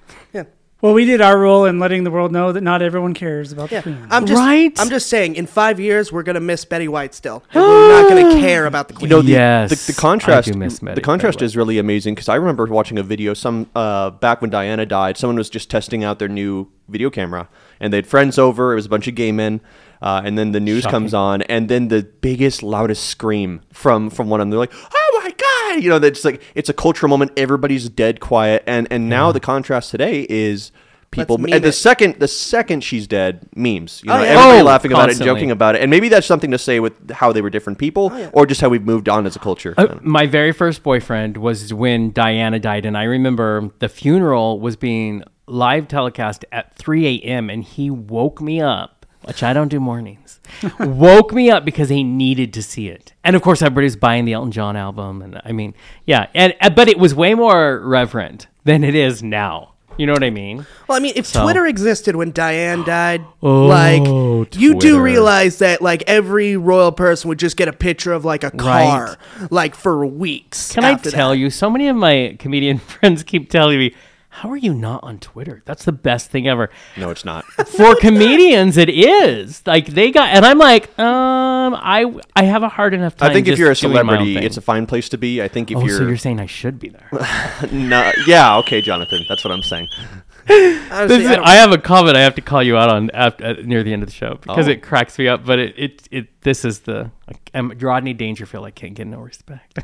Yeah. well, we did our role in letting the world know that not everyone cares about Yeah, the queen. I'm just, Right? I'm just saying. In five years, we're gonna miss Betty White still. And we're not gonna care about the You queen. know, the, Yes, the, the I contrast. do miss Betty- the contrast is really amazing because I remember watching a video. Some uh, back when Diana died, someone was just testing out their new video camera, and they had friends over. It was a bunch of gay men, uh, and then the news comes on, and then the biggest, loudest scream from from one of them. They're like, "Oh my god!" You know, that's like it's a cultural moment. Everybody's dead quiet, and and now the contrast today is. People and the it. second the second she's dead, memes. You know, Oh, yeah. everybody Oh, laughing about it, and joking about it, and maybe that's something to say with how they were different people, or just how we've moved on as a culture. Uh, my very first boyfriend was when Diana died, and I remember the funeral was being live telecast at 3 a.m. and he woke me up, which I don't do mornings. woke me up because he needed to see it, and of course everybody's buying the Elton John album, and I mean, yeah, and but it was way more reverent than it is now. You know what I mean? Well, I mean, if So- Twitter existed when Diane died, Oh, like you do realize that like every royal person would just get a picture of like a car, like for weeks. Can I tell that. you? So many of my comedian friends keep telling me, "How are you not on Twitter? That's the best thing ever." no, it's not. for comedians it is like they got and i'm like um i i have a hard enough time I think if you're a doing my own celebrity, it's a fine place to be. I think if oh you're, so you're saying i should be there no, yeah, okay, Jonathan, that's what I'm saying. Honestly, This is- I I have a comment I have to call you out on after, uh, near the end of the show because Oh. it cracks me up. But it, it, it this is the I'm Rodney Dangerfield. I can't get no respect.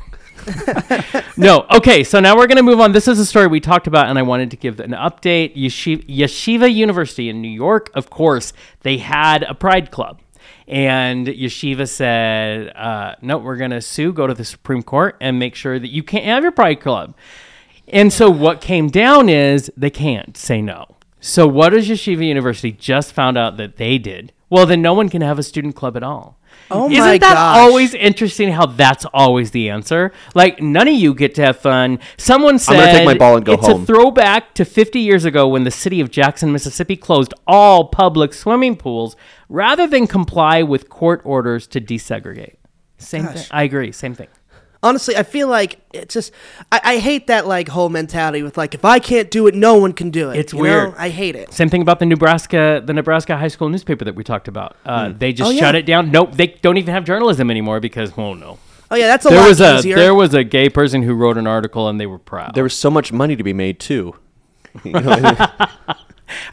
no, okay. So now we're gonna move on. This is a story we talked about, and I wanted to give an update. Yeshiva, Yeshiva University in New York, of course, they had a Pride Club. And Yeshiva said, uh, no, we're going to sue, go to the Supreme Court, and make sure that you can't have your Pride Club. And so what came down is they can't say no. So what does Yeshiva University just found out that they did? Well, then no one can have a student club at all. Oh Isn't that gosh. always interesting how that's always the answer? Like none of you get to have fun. Someone said gonna take my ball and go it's home. a throwback to 50 years ago when the city of Jackson, Mississippi closed all public swimming pools rather than comply with court orders to desegregate. Same thing. I agree. Same thing. Honestly, I feel like it's just I, I hate that like whole mentality with like if I can't do it, no one can do it. It's you weird. know? I hate it. Same thing about the Nebraska, the Nebraska high school newspaper that we talked about. Uh, They just Oh, yeah. shut it down. Nope, they don't even have journalism anymore because, oh no, Oh yeah, that's a there lot was a easier. there was a gay person who wrote an article and they were proud. There was so much money to be made too. You know,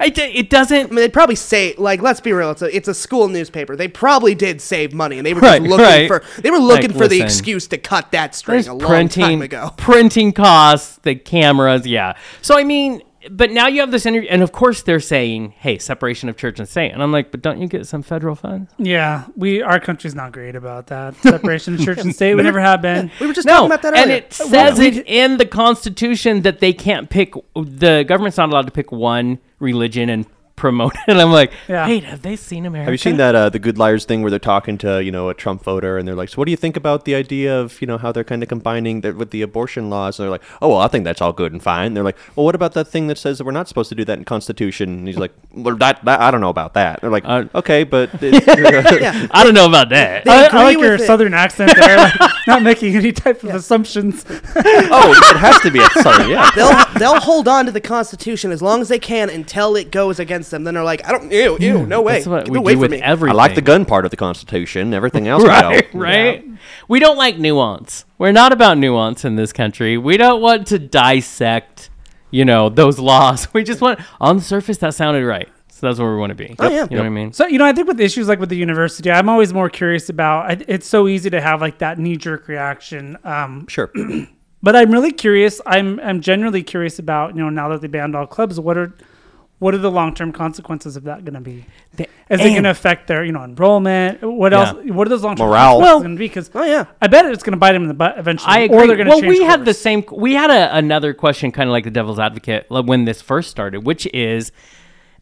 I it doesn't. I mean, they'd probably say like, let's be real. It's a it's a school newspaper. They probably did save money, and they were Right, just looking right. for they were looking Like, for the excuse to cut that string a long printing time ago. printing costs, the cameras, yeah. So I mean, but now you have this interview, and of course they're saying, "Hey, separation of church and state," and I'm like, "But don't you get some federal funds?" Yeah, we our country's not great about that separation of church and state. We never have been. We were just No, talking about that and earlier. it says it in the Constitution that they can't pick. The government's not allowed to pick one religion and promote it. And I'm like, Yeah. wait, have they seen America? Have you seen that uh, the Good Liars thing where they're talking to you know a Trump voter and they're like, so what do you think about the idea of you know how they're kind of combining that with the abortion laws? And they're like, oh well, I think that's all good and fine. they're like, well, what about that thing that says that we're not supposed to do that in Constitution? And he's like, well, that, that I don't know about that. they're like, Uh, okay, but yeah, I don't know about that. I, agree I like your it. southern accent there, like, not making any type of assumptions. oh, it has to be. A, sorry, yeah. they'll they'll hold on to the Constitution as long as they can until it goes against them. Then they're like, I don't, ew, ew, no way, That's what Get we away do from with me. everything. I like the gun part of the Constitution. Everything else, right, no. right. We don't like nuance. We're not about nuance in this country. We don't want to dissect, you know, those laws. We just want on the surface that sounded right. So that's where we want to be. Oh, yeah. You know what I mean? So you know, I think with issues like with the university, I'm always more curious about. I, it's so easy to have like that knee jerk reaction. Um, Sure. but I'm really curious. I'm I'm genuinely curious about you know now that they banned all clubs, what are what are the long term consequences of that going to be? The- Is it going to affect their you know enrollment? What else? What are those long term Morale. consequences Well- going to be? Because Oh yeah, I bet it's going to bite them in the butt eventually. I agree. Or they're going to well, change we had the same. We had a, another question, kind of like the devil's advocate, when this first started, which is,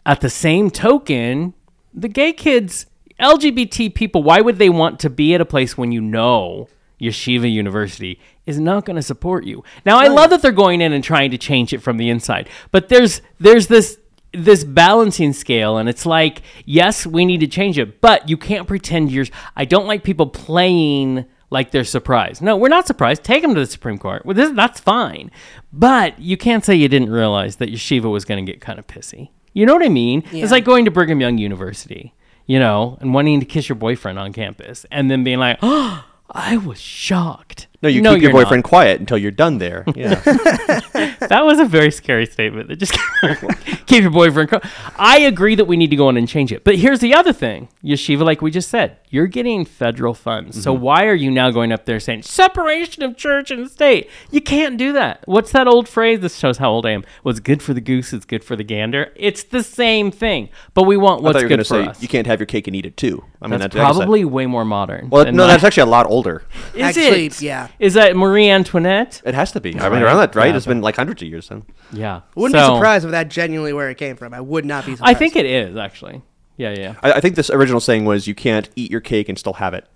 at the same token, the gay kids, LGBT people, why would they want to be at a place when you know Yeshiva University is not going to support you? Now, I love that they're going in and trying to change it from the inside, but there's there's this this balancing scale and it's like yes we need to change it but you can't pretend you're i don't like people playing like they're surprised no we're not surprised take them to the supreme court well, this, that's fine but you can't say you didn't realize that yeshiva was going to get kind of pissy you know what i mean Yeah. it's like going to brigham young university you know and wanting to kiss your boyfriend on campus and then being like oh i was shocked No, you No, keep your you're not. boyfriend quiet until you're done there. Yeah. that was a very scary statement. That just keep your boyfriend. Co- I agree that we need to go in and change it. But here's the other thing, Yeshiva, like we just said, you're getting federal funds. So mm-hmm. why are you now going up there saying separation of church and state? You can't do that. What's that old phrase? This shows how old I am. What's good for the goose is good for the gander. It's the same thing, but we want I what's thought you were good going to for say us. you can't have your cake and eat it too. I mean, that's that- I guess that- probably way more modern. well, no, that's actually a lot older. is Actually, it? yeah. Is that Marie Antoinette? It has to be. I mean, around that, right? Yeah. It's been like hundreds of years then. Yeah. wouldn't So- be surprised if that genuinely where it came from. I would not be surprised. I think it is actually. Yeah, yeah. I, I think this original saying was you can't eat your cake and still have it,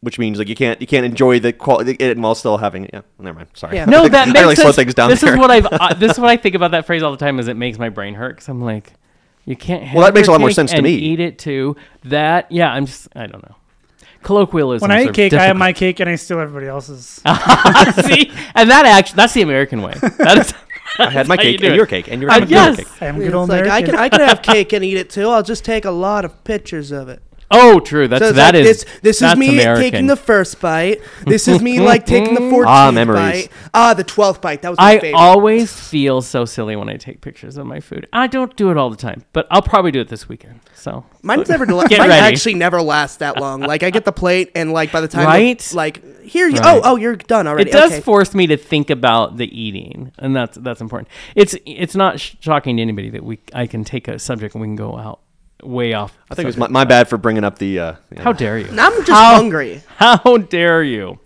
which means like you can't you can't enjoy the quality it while still having it. Yeah, never mind. Sorry. Yeah. No, that makes I really slow things down this there. is what I've. Uh, this is what I think about that phrase all the time. Is it makes my brain hurt because I'm like, you can't. Have Well, that makes a lot more sense to me. Eat it too. That yeah. I'm just. I don't know. Colloquialism. When I eat cake, I have my cake and I steal everybody else's. see, and that actually that's the American way. That is. I had my how you cake and it. your cake and your Uh, cake. your cake. I am a It's good old like I American. can I can have cake and eat it too. I'll just take a lot of pictures of it. Oh, true. That's So that like, is. this, this is that's me American. taking the first bite. This is me like taking the 14th Ah, memories. bite. Ah, the 12th bite. That was my favorite. I favorite. always feel so silly when I take pictures of my food. I don't do it all the time, but I'll probably do it this weekend. So Mine's never la- Get mine ready. actually never lasts that long. Like I get the plate and like by the time the- Right? like here you Right. oh oh you're done already. It does okay. force me to think about the eating, and that's that's important. It's it's not sh- shocking to anybody that we I can take a subject and we can go out way off. I think it was my, my bad for bringing up the. Uh, yeah. How dare you? I'm just How- hungry. How dare you?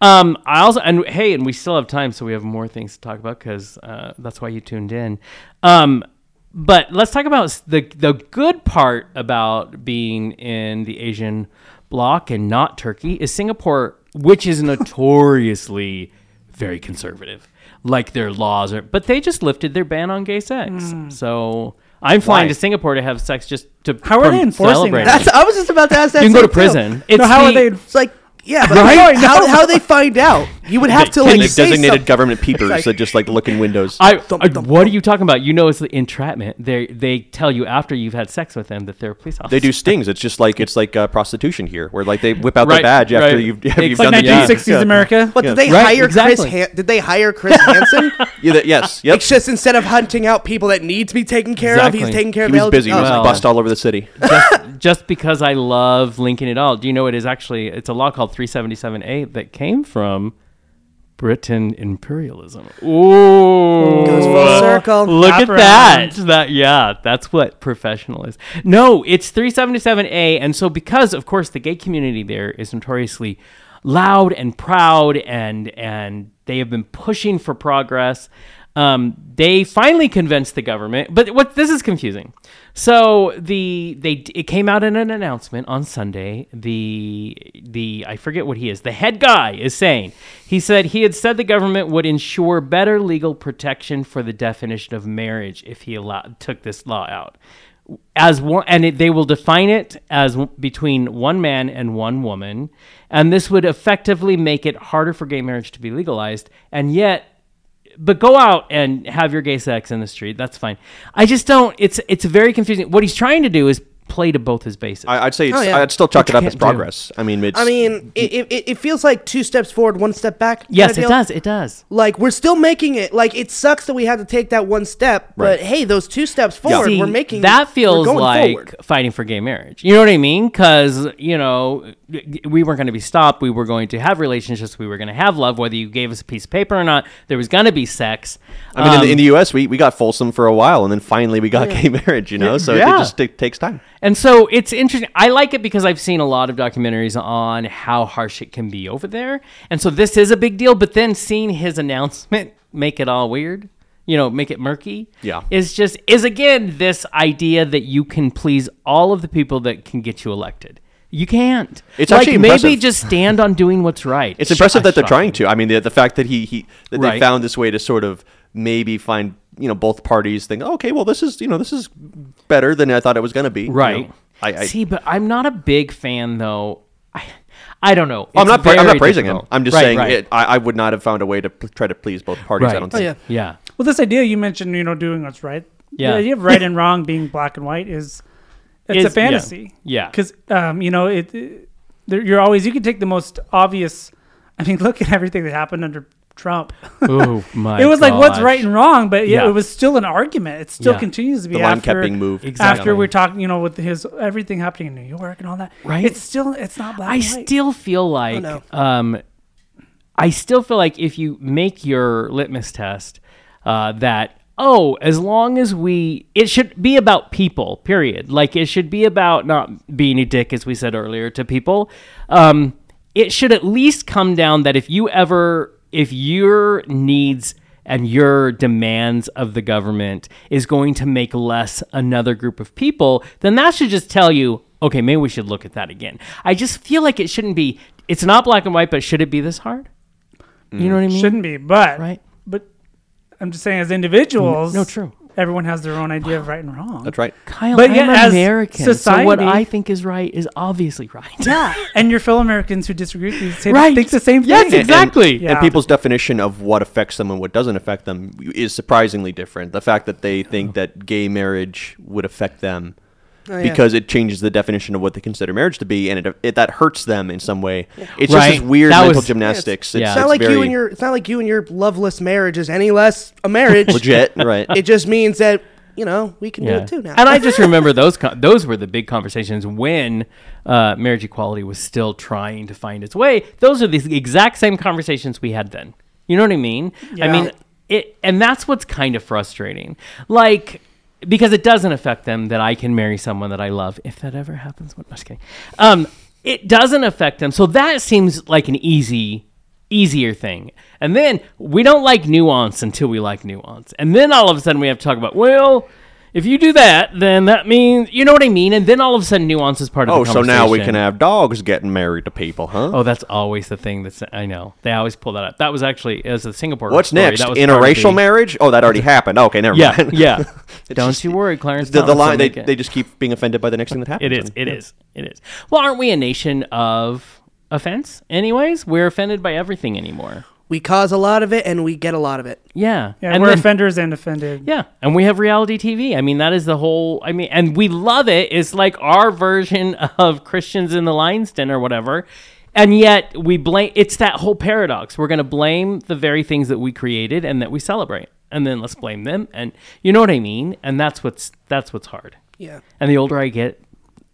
Um, I also and hey, and we still have time, so we have more things to talk about because uh, that's why you tuned in. Um, but let's talk about the the good part about being in the Asian bloc and not Turkey is Singapore, which is notoriously very conservative. Like their laws are, but they just lifted their ban on gay sex. So I'm flying Why? to Singapore to have sex just to How are they enforcing celebrate that? That's I was just about to ask that. You can go to prison. It's no, how the- are they? It's like Yeah, but Right? how how they find out? You would have to And like they've say designated something. government peepers Like- that just like look in windows. I, Thump, I- thump, what are you talking about? You know, it's the entrapment. They they tell you after you've had sex with them that they're police officers. they do stings. It's just like it's like uh, prostitution here, where like they whip out Right, their badge after you've, It's you've like done the Yeah. 1960s Yeah. America. But did they Right, hire exactly. Chris? Han- did they hire Chris Hansen? Yeah, that- yes, yep. It's just instead of hunting out people that need to be taken care of, he's taking care He of was the busy. He was bust all over the city. just, just because I love linking it all. Do you know it is actually it's a law called 377A that came from Britain imperialism. Ooh, Goes full circle. Look Wrap at around. that. That yeah, that's what professional is. No, it's 377A, and so because of course the gay community there is notoriously loud and proud, and and they have been pushing for progress. Um, they finally convinced the government, but what this is confusing. So the they it came out in an announcement on Sunday. The the I forget what he is. The head guy is saying he said he had said the government would ensure better legal protection for the definition of marriage if he allowed took this law out as one and it, they will define it as between one man and one woman and this would effectively make it harder for gay marriage to be legalized and yet but go out and have your gay sex in the street. That's fine. I just don't it's it's very confusing. What he's trying to do is play to both his bases I, I'd say it's, Oh, yeah. I'd still chalk Which it up as can't do. progress. I mean, it's. I mean, it, it, it feels like two steps forward, one step back. yes it does it does Like we're still making it. Like it sucks that we had to take that one step, but hey, those two steps forward, See, we're making that feels going like forward. fighting for gay marriage. You know what I mean? Because you know we weren't going to be stopped. We were going to have relationships. We were going to have love, whether you gave us a piece of paper or not. There was going to be sex. I mean, in, the, Um, in the U.S., we, we got Folsom for a while, and then finally we got gay marriage. You know, so Yeah. it just it takes time. And so it's interesting. I like it because I've seen a lot of documentaries on how harsh it can be over there. And so this is a big deal. But then seeing his announcement make it all weird, you know, make it murky, Yeah. is just, is again this idea that you can please all of the people that can get you elected. You can't. It's like, actually maybe just stand on doing what's right. It's impressive that they're trying to. I mean, the, the fact that he, he that they found this way to sort of maybe find you know both parties think, okay, well, this is you know this is better than I thought it was going to be. you Right. know. I, I, See, but I'm not a big fan though. I, I don't know. I'm not. pra- I'm not praising difficult. him. I'm just Right, saying right. It, I, I would not have found a way to p- try to please both parties. I don't Oh yeah. Yeah. Well, this idea you mentioned, you know, doing what's right. Yeah. The idea of right and wrong being black and white is it's Is- a fantasy. yeah. Yeah. Because um, you know it, it- there- You're always you can take the most obvious. I mean, look at everything that happened under Trump. Oh my! it was like what's right and wrong, but yeah, Yeah. it was still an argument. It still Yeah. continues to be The line after, kept being moved. Exactly. after we're talking. You know, with his everything happening in New York and all that. Right. It's still it's not black I and white. still feel like, no. um, I still feel like if you make your litmus test, uh, that oh, as long as we, it should be about people. Period. Like it should be about not being a dick, as we said earlier, to people. Um, it should at least come down that if you ever, if your needs and your demands of the government is going to make less another group of people, then that should just tell you, okay, maybe we should look at that again. I just feel like it shouldn't be. It's not black and white, but should it be this hard? You know what I mm. mean? Shouldn't be, but Right. But I'm just saying, as individuals, No, true. Everyone has their own idea of right and wrong. That's right. Kyle, But I'm yet, as American, so what I think is right is obviously right. Yeah, and your fellow Americans who disagree with you say Right. think the same thing. Yes, And- exactly. And, Yeah. and people's definition of what affects them and what doesn't affect them is surprisingly different. The fact that they think that gay marriage would affect them Oh, yeah. because it changes the definition of what they consider marriage to be, and it, it that hurts them in some way. It's Right. just this weird That mental was- gymnastics. Yeah, It's, It's not it's like you and your. It's not like you and your loveless marriage is any less a marriage. legit, right? It just means that you know we can do it too now. And I just remember those con- those were the big conversations when uh, marriage equality was still trying to find its way. Those are the exact same conversations we had then. You know what I mean? I mean it, and that's what's kind of frustrating. Like because it doesn't affect them that I can marry someone that I love if that ever happens. I'm just kidding. Um, it doesn't affect them, so that seems like an easy easier thing. And then we don't like nuance until we like nuance. And then all of a sudden we have to talk about, well, if you do that, then that means, you know what I mean? And then all of a sudden nuance is part of the problem. Oh, the so now we can have dogs getting married to people, huh? Oh, that's always the thing that's, I know. They always pull that up. That was actually, as a Singapore What's story, next? Interracial the- marriage? Oh, that already happened. Okay, never Yeah, mind. yeah. Don't just- you worry, Clarence. The, the line they, it. they just keep being offended by the next thing that happens. It is. It yeah. is. It is. Well, aren't we a nation of offense. Anyways, we're offended by everything anymore. We cause a lot of it and we get a lot of it. Yeah, Yeah, and we're then- offenders and offended. Yeah, and we have reality TV. I mean, that is the whole. I mean, and we love it. It's like our version of Christians in the Lion's Den or whatever. And yet we blame. It's that whole paradox. We're going to blame the very things that we created and that we celebrate, and then let's blame them. And you know what I mean. And that's what's that's what's hard. Yeah. And the older I get,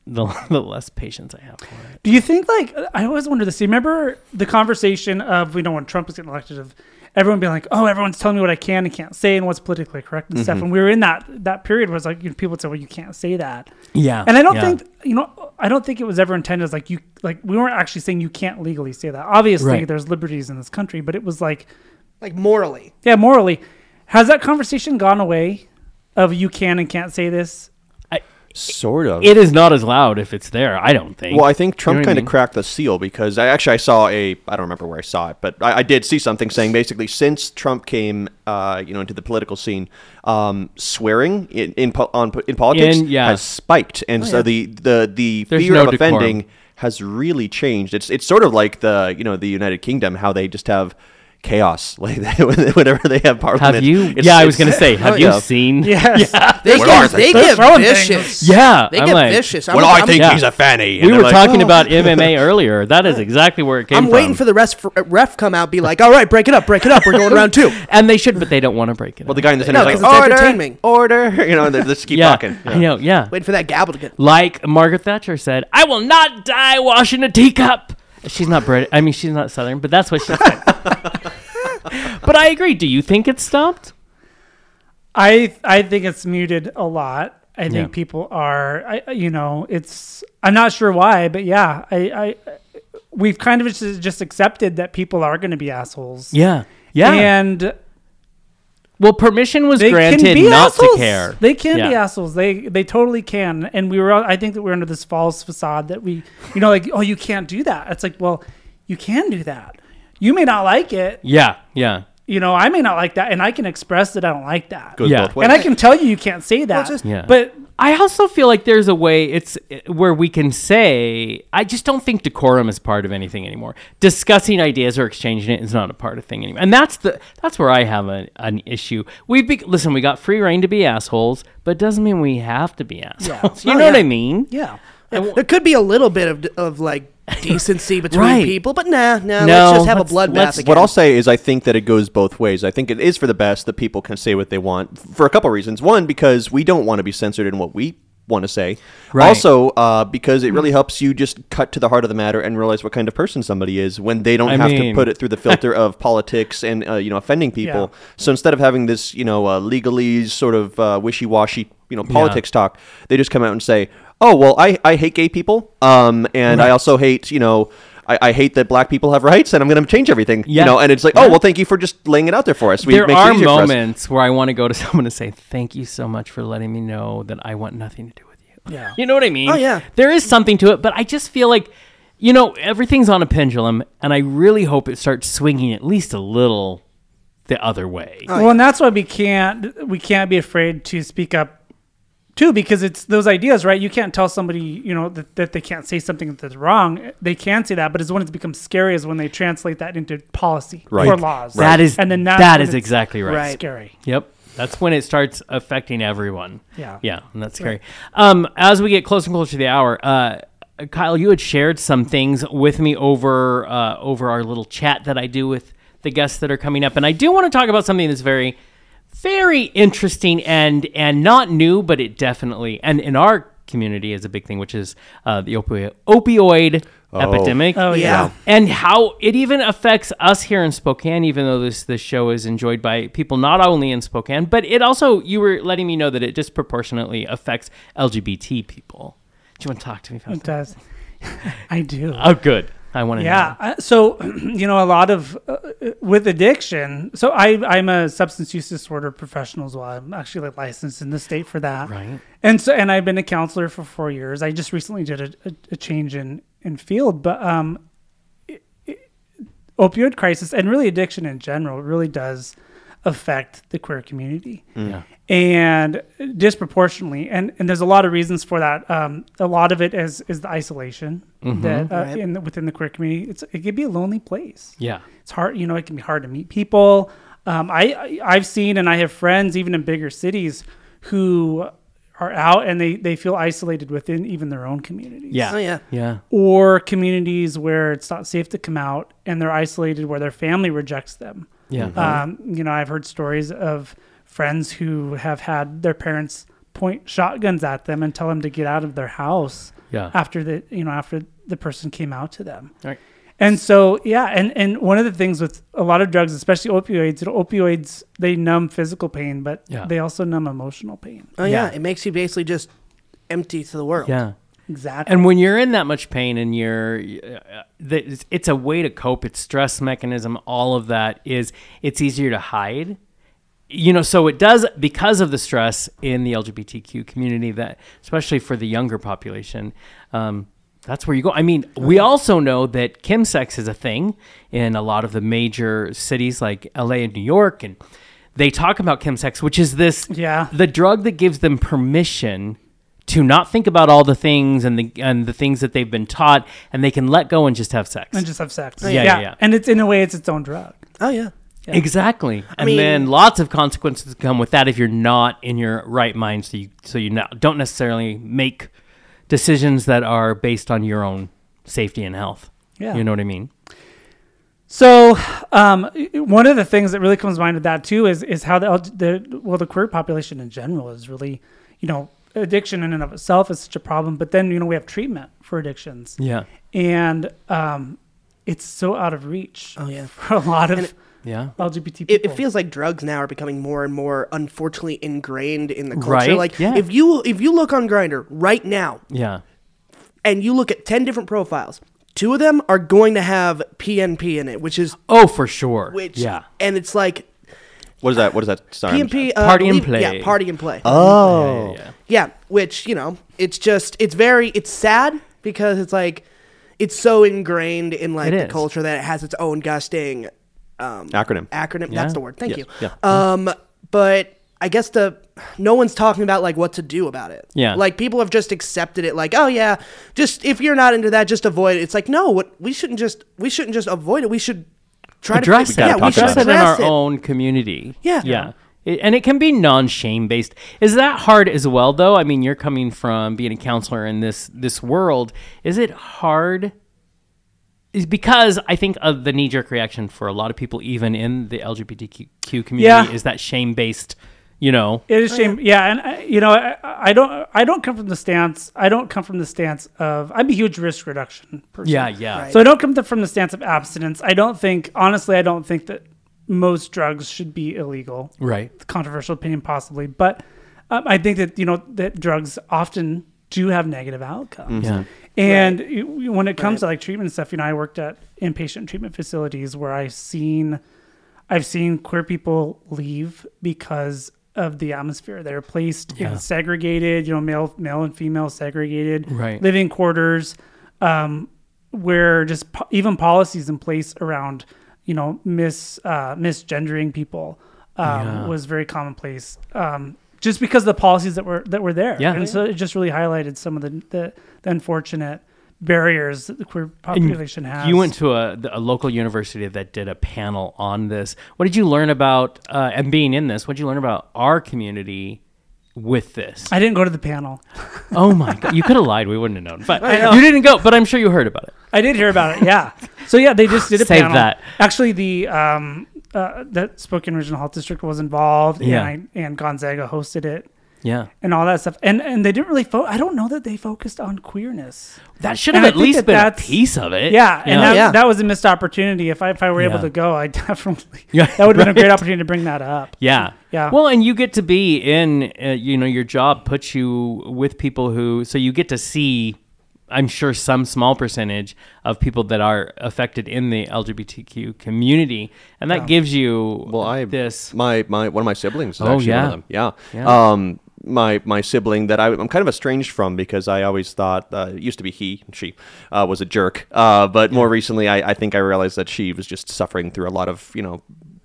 the, the less patience I have for it. Do you think like I always wonder this? Do you remember the conversation of you know when Trump was getting elected of everyone being like, oh, everyone's telling me what I can and can't say and what's politically correct and Mm-hmm. stuff. And we were in that that period where it's like you know, people would say, well, you can't say that. Yeah. And I don't yeah. think you know I don't think it was ever intended as like you like we weren't actually saying you can't legally say that. Obviously, Right. there's liberties in this country, but it was like Like morally. yeah, morally, has that conversation gone away? Of you can and can't say this. Sort of. it is not as loud if it's there. I don't think. Well, I think Trump know kind of mean? cracked the seal because I actually I saw a I don't remember where I saw it, but I, I did see something saying basically since Trump came uh, you know into the political scene, um, swearing in in, on, in politics In- yeah. has spiked, and so the the the There's fear no of decorum. offending has really changed. It's it's sort of like the you know the United Kingdom how they just have chaos like whenever they have parliament. have you? It's- yeah, I was going to say, have Oh, you yeah. seen? Yes. They get, are they They're get throwing vicious. Yeah, They I'm get like- vicious. I'm, Well, I I'm- think Yeah. he's a fanny. We were like, talking "Oh." about MMA earlier. That is exactly where it came I'm from. waiting for the rest for, ref come out, be like, all right, break it up, break it up. We're going round two. and they should, but they don't want to break it. Well, up. the guy in the center No, is 'cause like, it's order, entertainment." order. You know, they just keep yeah, talking. I know. Yeah, Waiting for that gavel to get. like Margaret Thatcher said, "I will not die washing a teacup." She's not British. I mean, she's not Southern, but that's what she said. but I agree. Do you think it's stopped? I I think it's muted a lot. I think Yeah. people are, I, you know, it's. I'm not sure why, but yeah, I, I we've kind of just, just accepted that people are going to be assholes. Yeah, yeah. and well, permission was they granted can be not assholes. to care. They can be assholes. They they totally can. And we were. I think that we're under this false facade that we, you know, like oh, you can't do that. It's like, well, you can do that. You may not like it. Yeah, yeah. You know, I may not like that, and I can express that I don't like that. Goes Yeah. both ways. And I can tell you you can't say that. just- Yeah. But I also feel like there's a way it's eh, where we can say I just don't think decorum is part of anything anymore. Discussing ideas or exchanging it is not a part of thing anymore, and that's the that's where I have a, an issue. We be, listen, we got free reign to be assholes, but it doesn't mean we have to be assholes. You Oh, know what. I mean? yeah. There could be a little bit of, of like decency between Right. people, but nah, nah. No, let's just have a let's- bloodbath again. What I'll say is, I think that it goes both ways. I think it is for the best that people can say what they want for a couple reasons. One, because we don't want to be censored in what we want to say. Right. Also, uh, because it really helps you just cut to the heart of the matter and realize what kind of person somebody is when they don't I have mean- to put it through the filter of politics and uh, you know offending people. Yeah. So instead of having this you know uh, legalese sort of uh, wishy-washy you know politics talk, they just come out and say, "Oh well, I, I hate gay people, um, and I also hate you know." I, I hate that black people have rights, and I'm going to change everything. Yeah. You know, and it's like, oh well, thank you for just laying it out there for us. We there makes are easier moments where I want to go to someone and say, "Thank you so much for letting me know that I want nothing to do with you." Yeah. You know what I mean? Oh, yeah. There is something to it, but I just feel like, you know, everything's on a pendulum, and I really hope it starts swinging at least a little the other way. well, and that's why we can't we can't be afraid to speak up too because it's those ideas right you can't tell somebody you know that, that they can't say something that's wrong they can say that but it's when it becomes scary is when they translate that into policy Right. or laws That is and then that's that when is it's exactly right. Right. scary Yep. That's when it starts affecting everyone. Yeah. Yeah, and that's scary. Um, as we get closer and closer to the hour, uh, Kyle, you had shared some things with me over uh, over our little chat that I do with the guests that are coming up, and I do want to talk about something that's very, very interesting and and not new, but it definitely and in our community is a big thing, which is uh, the opioid opioid epidemic. oh yeah, Yeah. and how it even affects us here in Spokane, even though this this show is enjoyed by people not only in Spokane, but it also you were letting me know that it disproportionately affects LGBT people. Do you want to talk to me? About it Fausto? does i do Oh, good. I want to Yeah. know. So, you know, a lot of uh, with addiction. So, I I'm a substance use disorder professional as well. I'm actually like licensed in the state for that. Right. And so, and I've been a counselor for four years. I just recently did a, a, a change in in field, but um, it, it, opioid crisis and really addiction in general really does affect the queer community Yeah. And disproportionately and and there's a lot of reasons for that um, a lot of it is is the isolation that uh, Right. in the, within the queer community it's it can be a lonely place Yeah. it's hard you know it can be hard to meet people um, I, I i've seen and i have friends even in bigger cities who are out and they they feel isolated within even their own communities Yeah. Oh, yeah. Yeah. or communities where it's not safe to come out and they're isolated where their family rejects them Yeah. um, you know, I've heard stories of friends who have had their parents point shotguns at them and tell them to get out of their house Yeah. after the you know after the person came out to them. Right. And so yeah, and and one of the things with a lot of drugs, especially opioids, you know, opioids they numb physical pain, but Yeah. they also numb emotional pain. Oh yeah. Yeah. It makes you basically just empty to the world. Yeah. Exactly. And when you're in that much pain and you're, uh, the- it's- it's a way to cope. It's stress mechanism. All of that is, it's easier to hide. You know, so it does because of the stress in the LGBTQ community that, especially for the younger population, um, that's where you go. I mean, we also know that chemsex is a thing in a lot of the major cities like LA and New York, and they talk about chemsex, which is this Yeah. the drug that gives them permission to not think about all the things and the and the things that they've been taught, and they can let go and just have sex. and just have sex. yeah, yeah, yeah. And it's in a way it's its own drug. Oh yeah. Exactly, and mean- then lots of consequences come with that if you're not in your right mind. So you so you not, don't necessarily make decisions that are based on your own safety and health. Yeah. you know what I mean. So, um, one of the things that really comes to mind with that too is is how the, the well the queer population in general is really, you know, addiction in and of itself is such a problem. But then you know we have treatment for addictions, Yeah, and um, it's so out of reach. Oh, yeah. for a lot of And it- yeah, LGBT people. It, it feels like drugs now are becoming more and more unfortunately ingrained in the culture. Right, Like yeah. if you if you look on Grindr right now yeah, and you look at ten different profiles, two of them are going to have PNP in it, which is oh for sure. which yeah, and it's like What is that? What is that? Sorry. I'm- PNP uh, Party and play. Yeah, party and play. Oh. yeah, Yeah, which you know, it's just it's very it's sad because it's like it's so ingrained in like It the is. culture that it has its own gusting um, Acronym. Acronym. Yeah. That's the word. Thank Yes, you. yeah. Um, but I guess the no one's talking about like what to do about it. Yeah. Like people have just accepted it. Like, oh yeah, just if you're not into that, just avoid it. It's like no, what we shouldn't just we shouldn't just avoid it. We should try address to it. Yeah, we should about address it in address our it. own community. Yeah. yeah. It, and it can be non-shame based. Is that hard as well, though? I mean, you're coming from being a counselor in this this world. Is it hard? Is because I think of the knee-jerk reaction for a lot of people, even in the LGBTQ community, Yeah. is that shame-based. You know, It is shame, yeah, and I, you know, I, I don't, I don't come from the stance, I don't come from the stance of, I'm a huge risk reduction person. yeah, yeah, Right. So I don't come to, from the stance of abstinence. I don't think, honestly, I don't think that most drugs should be illegal. right, Controversial opinion, possibly, but um, I think that you know that drugs often do have negative outcomes. yeah, And you- when it comes to like treatment stuff, you know, I worked at inpatient treatment facilities where I've seen, I've seen queer people leave because of the atmosphere. They're placed Yeah. in segregated, you know, male, male and female segregated Right. living quarters, um, where just po- even policies in place around, you know, mis uh, misgendering people um, Yeah. was very commonplace. Um, just because of the policies that were that were there, Yeah. and so it just really highlighted some of the the, the unfortunate barriers that the queer population has. You went to a, a local university that did a panel on this. What did you learn about, uh, and being in this, what did you learn about our community with this? I didn't go to the panel. oh my God. You could have lied. We wouldn't have known. But know. you didn't go, but I'm sure you heard about it. I did hear about it. Yeah. So yeah, they just did a panel. Save panel. that. Actually, the um, uh, that Spokane Regional Health District was involved, Yeah. and I, and Gonzaga hosted it, Yeah. and all that stuff. And and they didn't really. Fo- I don't know that they focused on queerness. That should have I at least that been a piece of it. Yeah, and Yeah. that, Yeah. that was a missed opportunity. If I if I were able to go, I definitely Yeah, that would have been a great opportunity to bring that up. Yeah. Yeah. Well, and you get to be in, uh, you know, your job puts you with people who, so you get to see, I'm sure, some small percentage of people that are affected in the LGBTQ community. And that gives you Well, I this. my my one of my siblings is Oh, actually yeah. one of them. Yeah. Yeah. Um, my my sibling that I, I'm kind of estranged from because I always thought uh, it used to be he and she uh, was a jerk. Uh, but more recently, I, I think I realized that she was just suffering through a lot of you know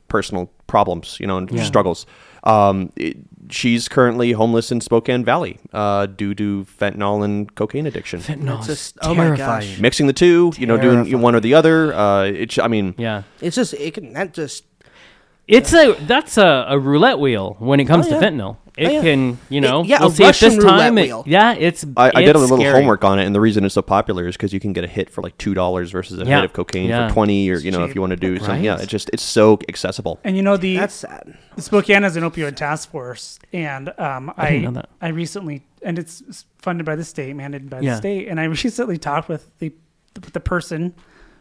personal problems, you know, and struggles. Um, it, she's currently homeless in Spokane Valley uh, due to fentanyl and cocaine addiction. No, It's it's just- oh my terrifying. gosh. Mixing the two, you know, doing one or the other. Uh, it's, I mean, Yeah. It's just it can that just It's a that's a, a roulette wheel when it comes Oh, to fentanyl. It yeah. can, you know, yeah, we'll a see if this time. It, yeah, it's. I, I did a little scary. homework on it, and the reason it's so popular is because you can get a hit for like two dollars versus a Yeah. hit of cocaine Yeah. for twenty, or you know, if you want to do something. Yeah, Right. it's just it's so accessible. And you know the that's sad. Spokane has an opioid task force, and um, I didn't know that. I recently and it's funded by the state, mandated by Yeah. the state, and I recently talked with the with the person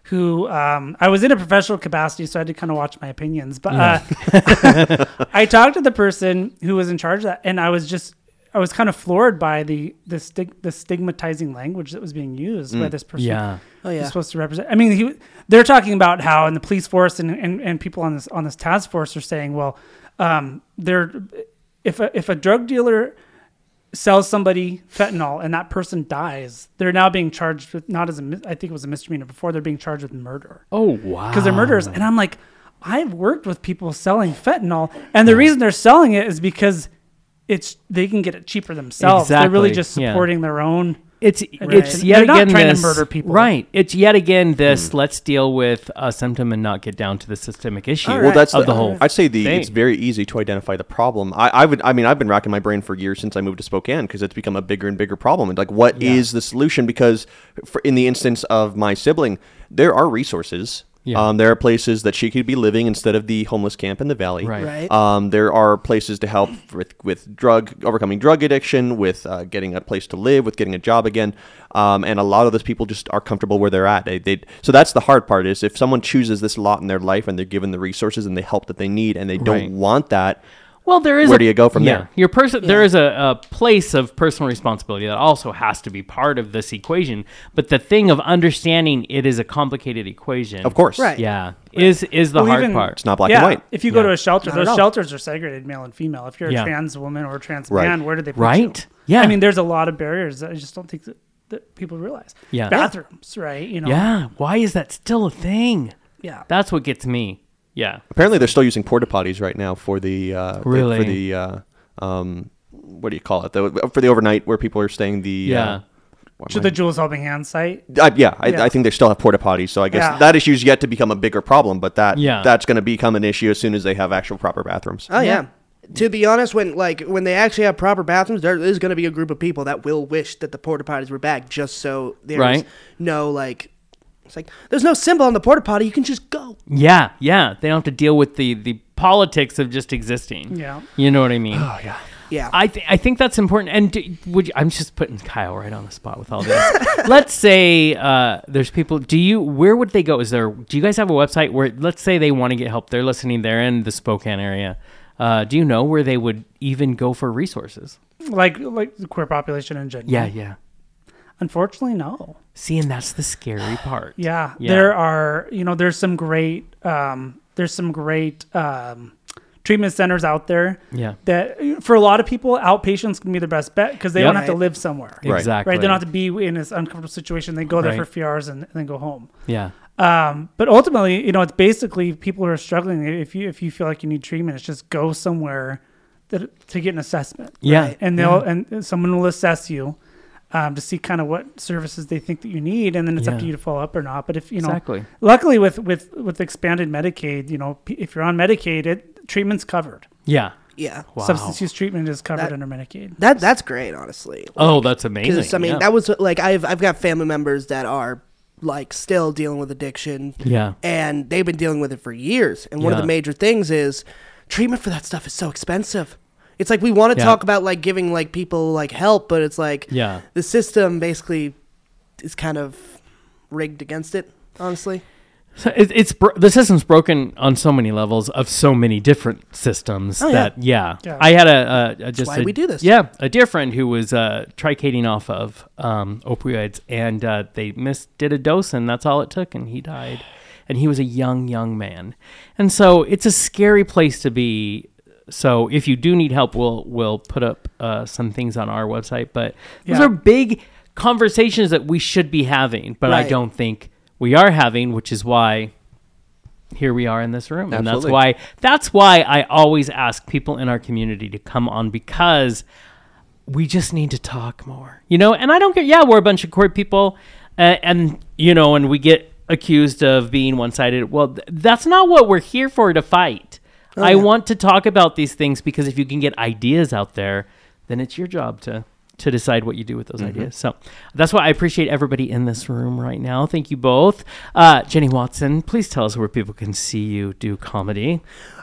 who um, I was in a professional capacity, so I had to kind of watch my opinions. But uh, I talked to the person who was in charge of that, and I was just I was kind of floored by the the, stig- the stigmatizing language that was being used by this person Yeah. Oh yeah. supposed to represent. I mean, he, they're talking about how in the police force and, and, and people on this on this task force are saying, well, um, they're if a, if a drug dealer sells somebody fentanyl and that person dies, they're now being charged with not as a, I think it was a misdemeanor before they're being charged with murder Oh wow. because they're murderers. And I'm like, I've worked with people selling fentanyl, and the reason they're selling it is because it's they can get it cheaper themselves. They're really Exactly, just yeah. supporting their own. It's Right. it's They're yet not again trying to murder people. right? It's yet again this. Hmm. Let's deal with a symptom and not get down to the systemic issue. All Well, that's of the, the whole I'd say the thing. it's very easy to identify the problem. I, I would. I mean, I've been racking my brain for years since I moved to Spokane because it's become a bigger and bigger problem. And like, what is the solution? Because for, in the instance of my sibling, there are resources. Yeah. Um, there are places that she could be living instead of the homeless camp in the valley. Right. Right. Um, there are places to help with, with drug overcoming drug addiction, with uh, getting a place to live, with getting a job again. Um, and a lot of those people just are comfortable where they're at. They, they, so that's the hard part is if someone chooses this lot in their life and they're given the resources and the help that they need and they Right. don't want that, Well, there is. Where a- do you go from yeah, there? Your person. There is a, a place of personal responsibility that also has to be part of this equation. But the thing of understanding it is a complicated equation. of course. Right. Yeah. Is is the Well, hard even- part. It's not black yeah, and white. If you go Yeah. to a shelter, Not those shelters are segregated male and female. If you're Yeah. a trans woman or a trans Right. man, where do they put you? Right? you? Yeah. I mean, there's a lot of barriers that I just don't think that, that people realize. Yeah. Bathrooms, right? You know. Yeah. Why is that still a thing? Yeah. That's what gets me. Yeah. Apparently, they're still using porta potties right now for the uh, Really? for the uh, um, what do you call it? The, for the overnight where people are staying. The Yeah. Uh, To the I- Jewels Helping Hand site. Uh, yeah, I, Yeah. I think they still have porta potties, so I guess Yeah. that issue's yet to become a bigger problem. But that Yeah. that's going to become an issue as soon as they have actual proper bathrooms. Oh yeah. To be honest, when like when they actually have proper bathrooms, there is going to be a group of people that will wish that the porta potties were back, just so there's Right. no like. It's like there's no symbol on the porta potty. You can just go. Yeah. Yeah. They don't have to deal with the the politics of just existing. Yeah. You know what I mean? Oh yeah. Yeah. I th- I think that's important. And do, would you, I'm just putting Kyle right on the spot with all this. let's say uh, there's people. Do you? Where would they go? Is there? Do you guys have a website where? Let's say they want to get help. They're listening. They're in the Spokane area. Uh, do you know where they would even go for resources? Like like the queer population in general. Yeah. Yeah. Unfortunately, no. See, and that's the scary part. Yeah, Yeah. there are you know there's some great um, there's some great um, treatment centers out there Yeah. that for a lot of people outpatients can be the best bet because they Yep. don't have to live somewhere Right. Exactly. right they don't have to be in this uncomfortable situation they go there Right. for a few hours and, and then go home Yeah. um, but ultimately you know it's basically people who are struggling if you if you feel like you need treatment it's just go somewhere that to get an assessment Yeah. right? and they'll and someone will assess you um, to see kind of what services they think that you need, and then it's Yeah. up to you to follow up or not. But if you know, Exactly. luckily with with with expanded Medicaid, you know, p- if you're on Medicaid, it treatment's covered. Yeah. yeah. Wow. Substance use treatment is covered That- under Medicaid. That that's great, honestly. Oh, that's amazing. I mean, yeah. that was like I've I've got family members that are like still dealing with addiction. Yeah. And they've been dealing with it for years. And one of the major things is treatment for that stuff is so expensive. It's like we want to Yeah. talk about like giving like people like help, but it's like Yeah. the system basically is kind of rigged against it. Honestly, So it, it's bro- the system's broken on so many levels of so many different systems Oh, yeah. that yeah. Yeah. I had a, a, a just why a, we do this. Yeah, a dear friend who was uh, titrating off of um, opioids, and uh, they missed did a dose, and that's all it took, and he died. And he was a young young man, and so it's a scary place to be. So if you do need help, we'll we'll put up uh, some things on our website. But those Yeah. are big conversations that we should be having, but I don't think we are having, which is why here we are in this room, and that's why that's why I always ask people in our community to come on because we just need to talk more, you know. And I don't get, yeah, we're a bunch of court people, uh, and you know, and we get accused of being one-sided. Well, th- that's not what we're here for to fight. Oh, I want to talk about these things because if you can get ideas out there, then it's your job to to decide what you do with those ideas. So that's why I appreciate everybody in this room right now. Thank you both. Uh, Jenny Watson, please tell us where people can see you do comedy.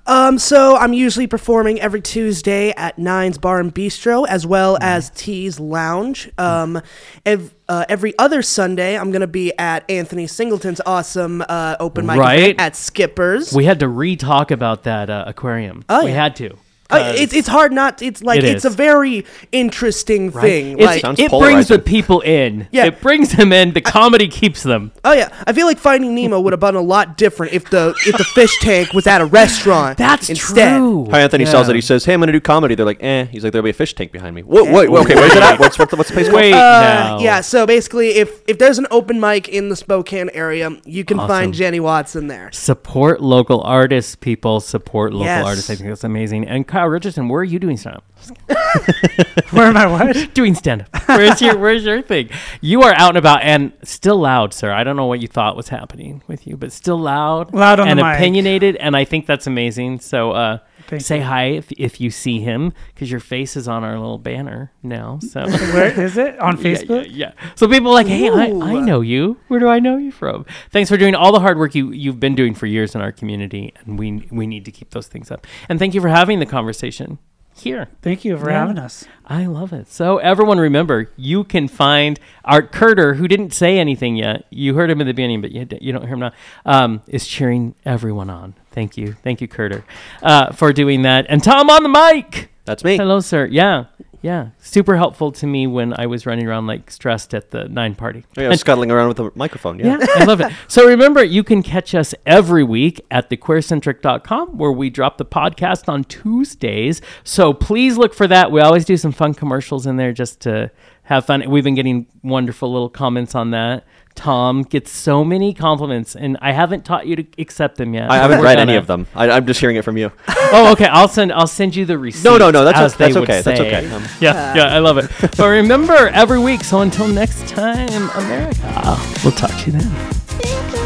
Um, so I'm usually performing every Tuesday at Nynes Bar and Bistro, as well as T's Lounge. Um, ev- uh, every other Sunday, I'm gonna be at Anthony Singleton's awesome uh, open mic Right. at Skippers. We had to re-talk about that uh, aquarium. Oh, we yeah. had to. Uh, it's it's hard not. It's like It it's is. a very interesting thing. It's- Like, Sounds it brings the people in. Yeah. It brings them in. The comedy keeps them. oh yeah, I feel like Finding Nemo would have been a lot different if the if the fish tank was at a restaurant. That's instead. true. Hi, Anthony Yeah. sells it. He says, "Hey, I'm gonna do comedy." They're like, "Eh." He's like, "There'll be a fish tank behind me." What? Wait, wait, okay, where's it at? What's what's the, what's the place called? Wait, Uh, now. yeah, so basically, if if there's an open mic in the Spokane area, you can Awesome. find Jenny Watson there. Support local artists, people. Support local Yes. artists. I think that's amazing. And Kyle Richardson, where are you doing stand up? Where am I? What? Doing stand up. Where's your Where's your thing? You are out and about and still loud, sir. I don't know what you thought was happening with you, but still loud, Loud on and the mic. opinionated, and I think that's amazing. So, uh, Thank say you. hi if if you see him because your face is on our little banner now. So. Where is it? On Facebook? Yeah, yeah. So people are like, hey, I, I know you. Where do I know you from? Thanks for doing all the hard work you you've been doing for years in our community, and we we need to keep those things up. And thank you for having the conversation here. Thank you for Yeah. having us. I love it. So everyone, remember, you can find Art Curter, who didn't say anything yet. You heard him in the beginning, but you, you don't hear him now. Um, is cheering everyone on. Thank you, thank you, Curter, uh, for doing that. And Tom on the mic. That's me. Hello, sir. Yeah, yeah. Super helpful to me when I was running around like stressed at the Nyne party. Oh, yeah, scuttling around with a microphone. Yeah. Yeah, I love it. So remember, you can catch us every week at thequeercentric.com where we drop the podcast on Tuesdays. So please look for that. We always do some fun commercials in there just to have fun. We've been getting wonderful little comments on that. Tom gets so many compliments, and I haven't taught you to accept them yet. I haven't read any of them. I, I'm just hearing it from you. Oh, okay. I'll send. I'll send you the receipt. No, no, no, that's as okay, that's they would okay, that's okay. Um, yeah, yeah. I love it. but remember, every week. So until next time, America. We'll talk to you then.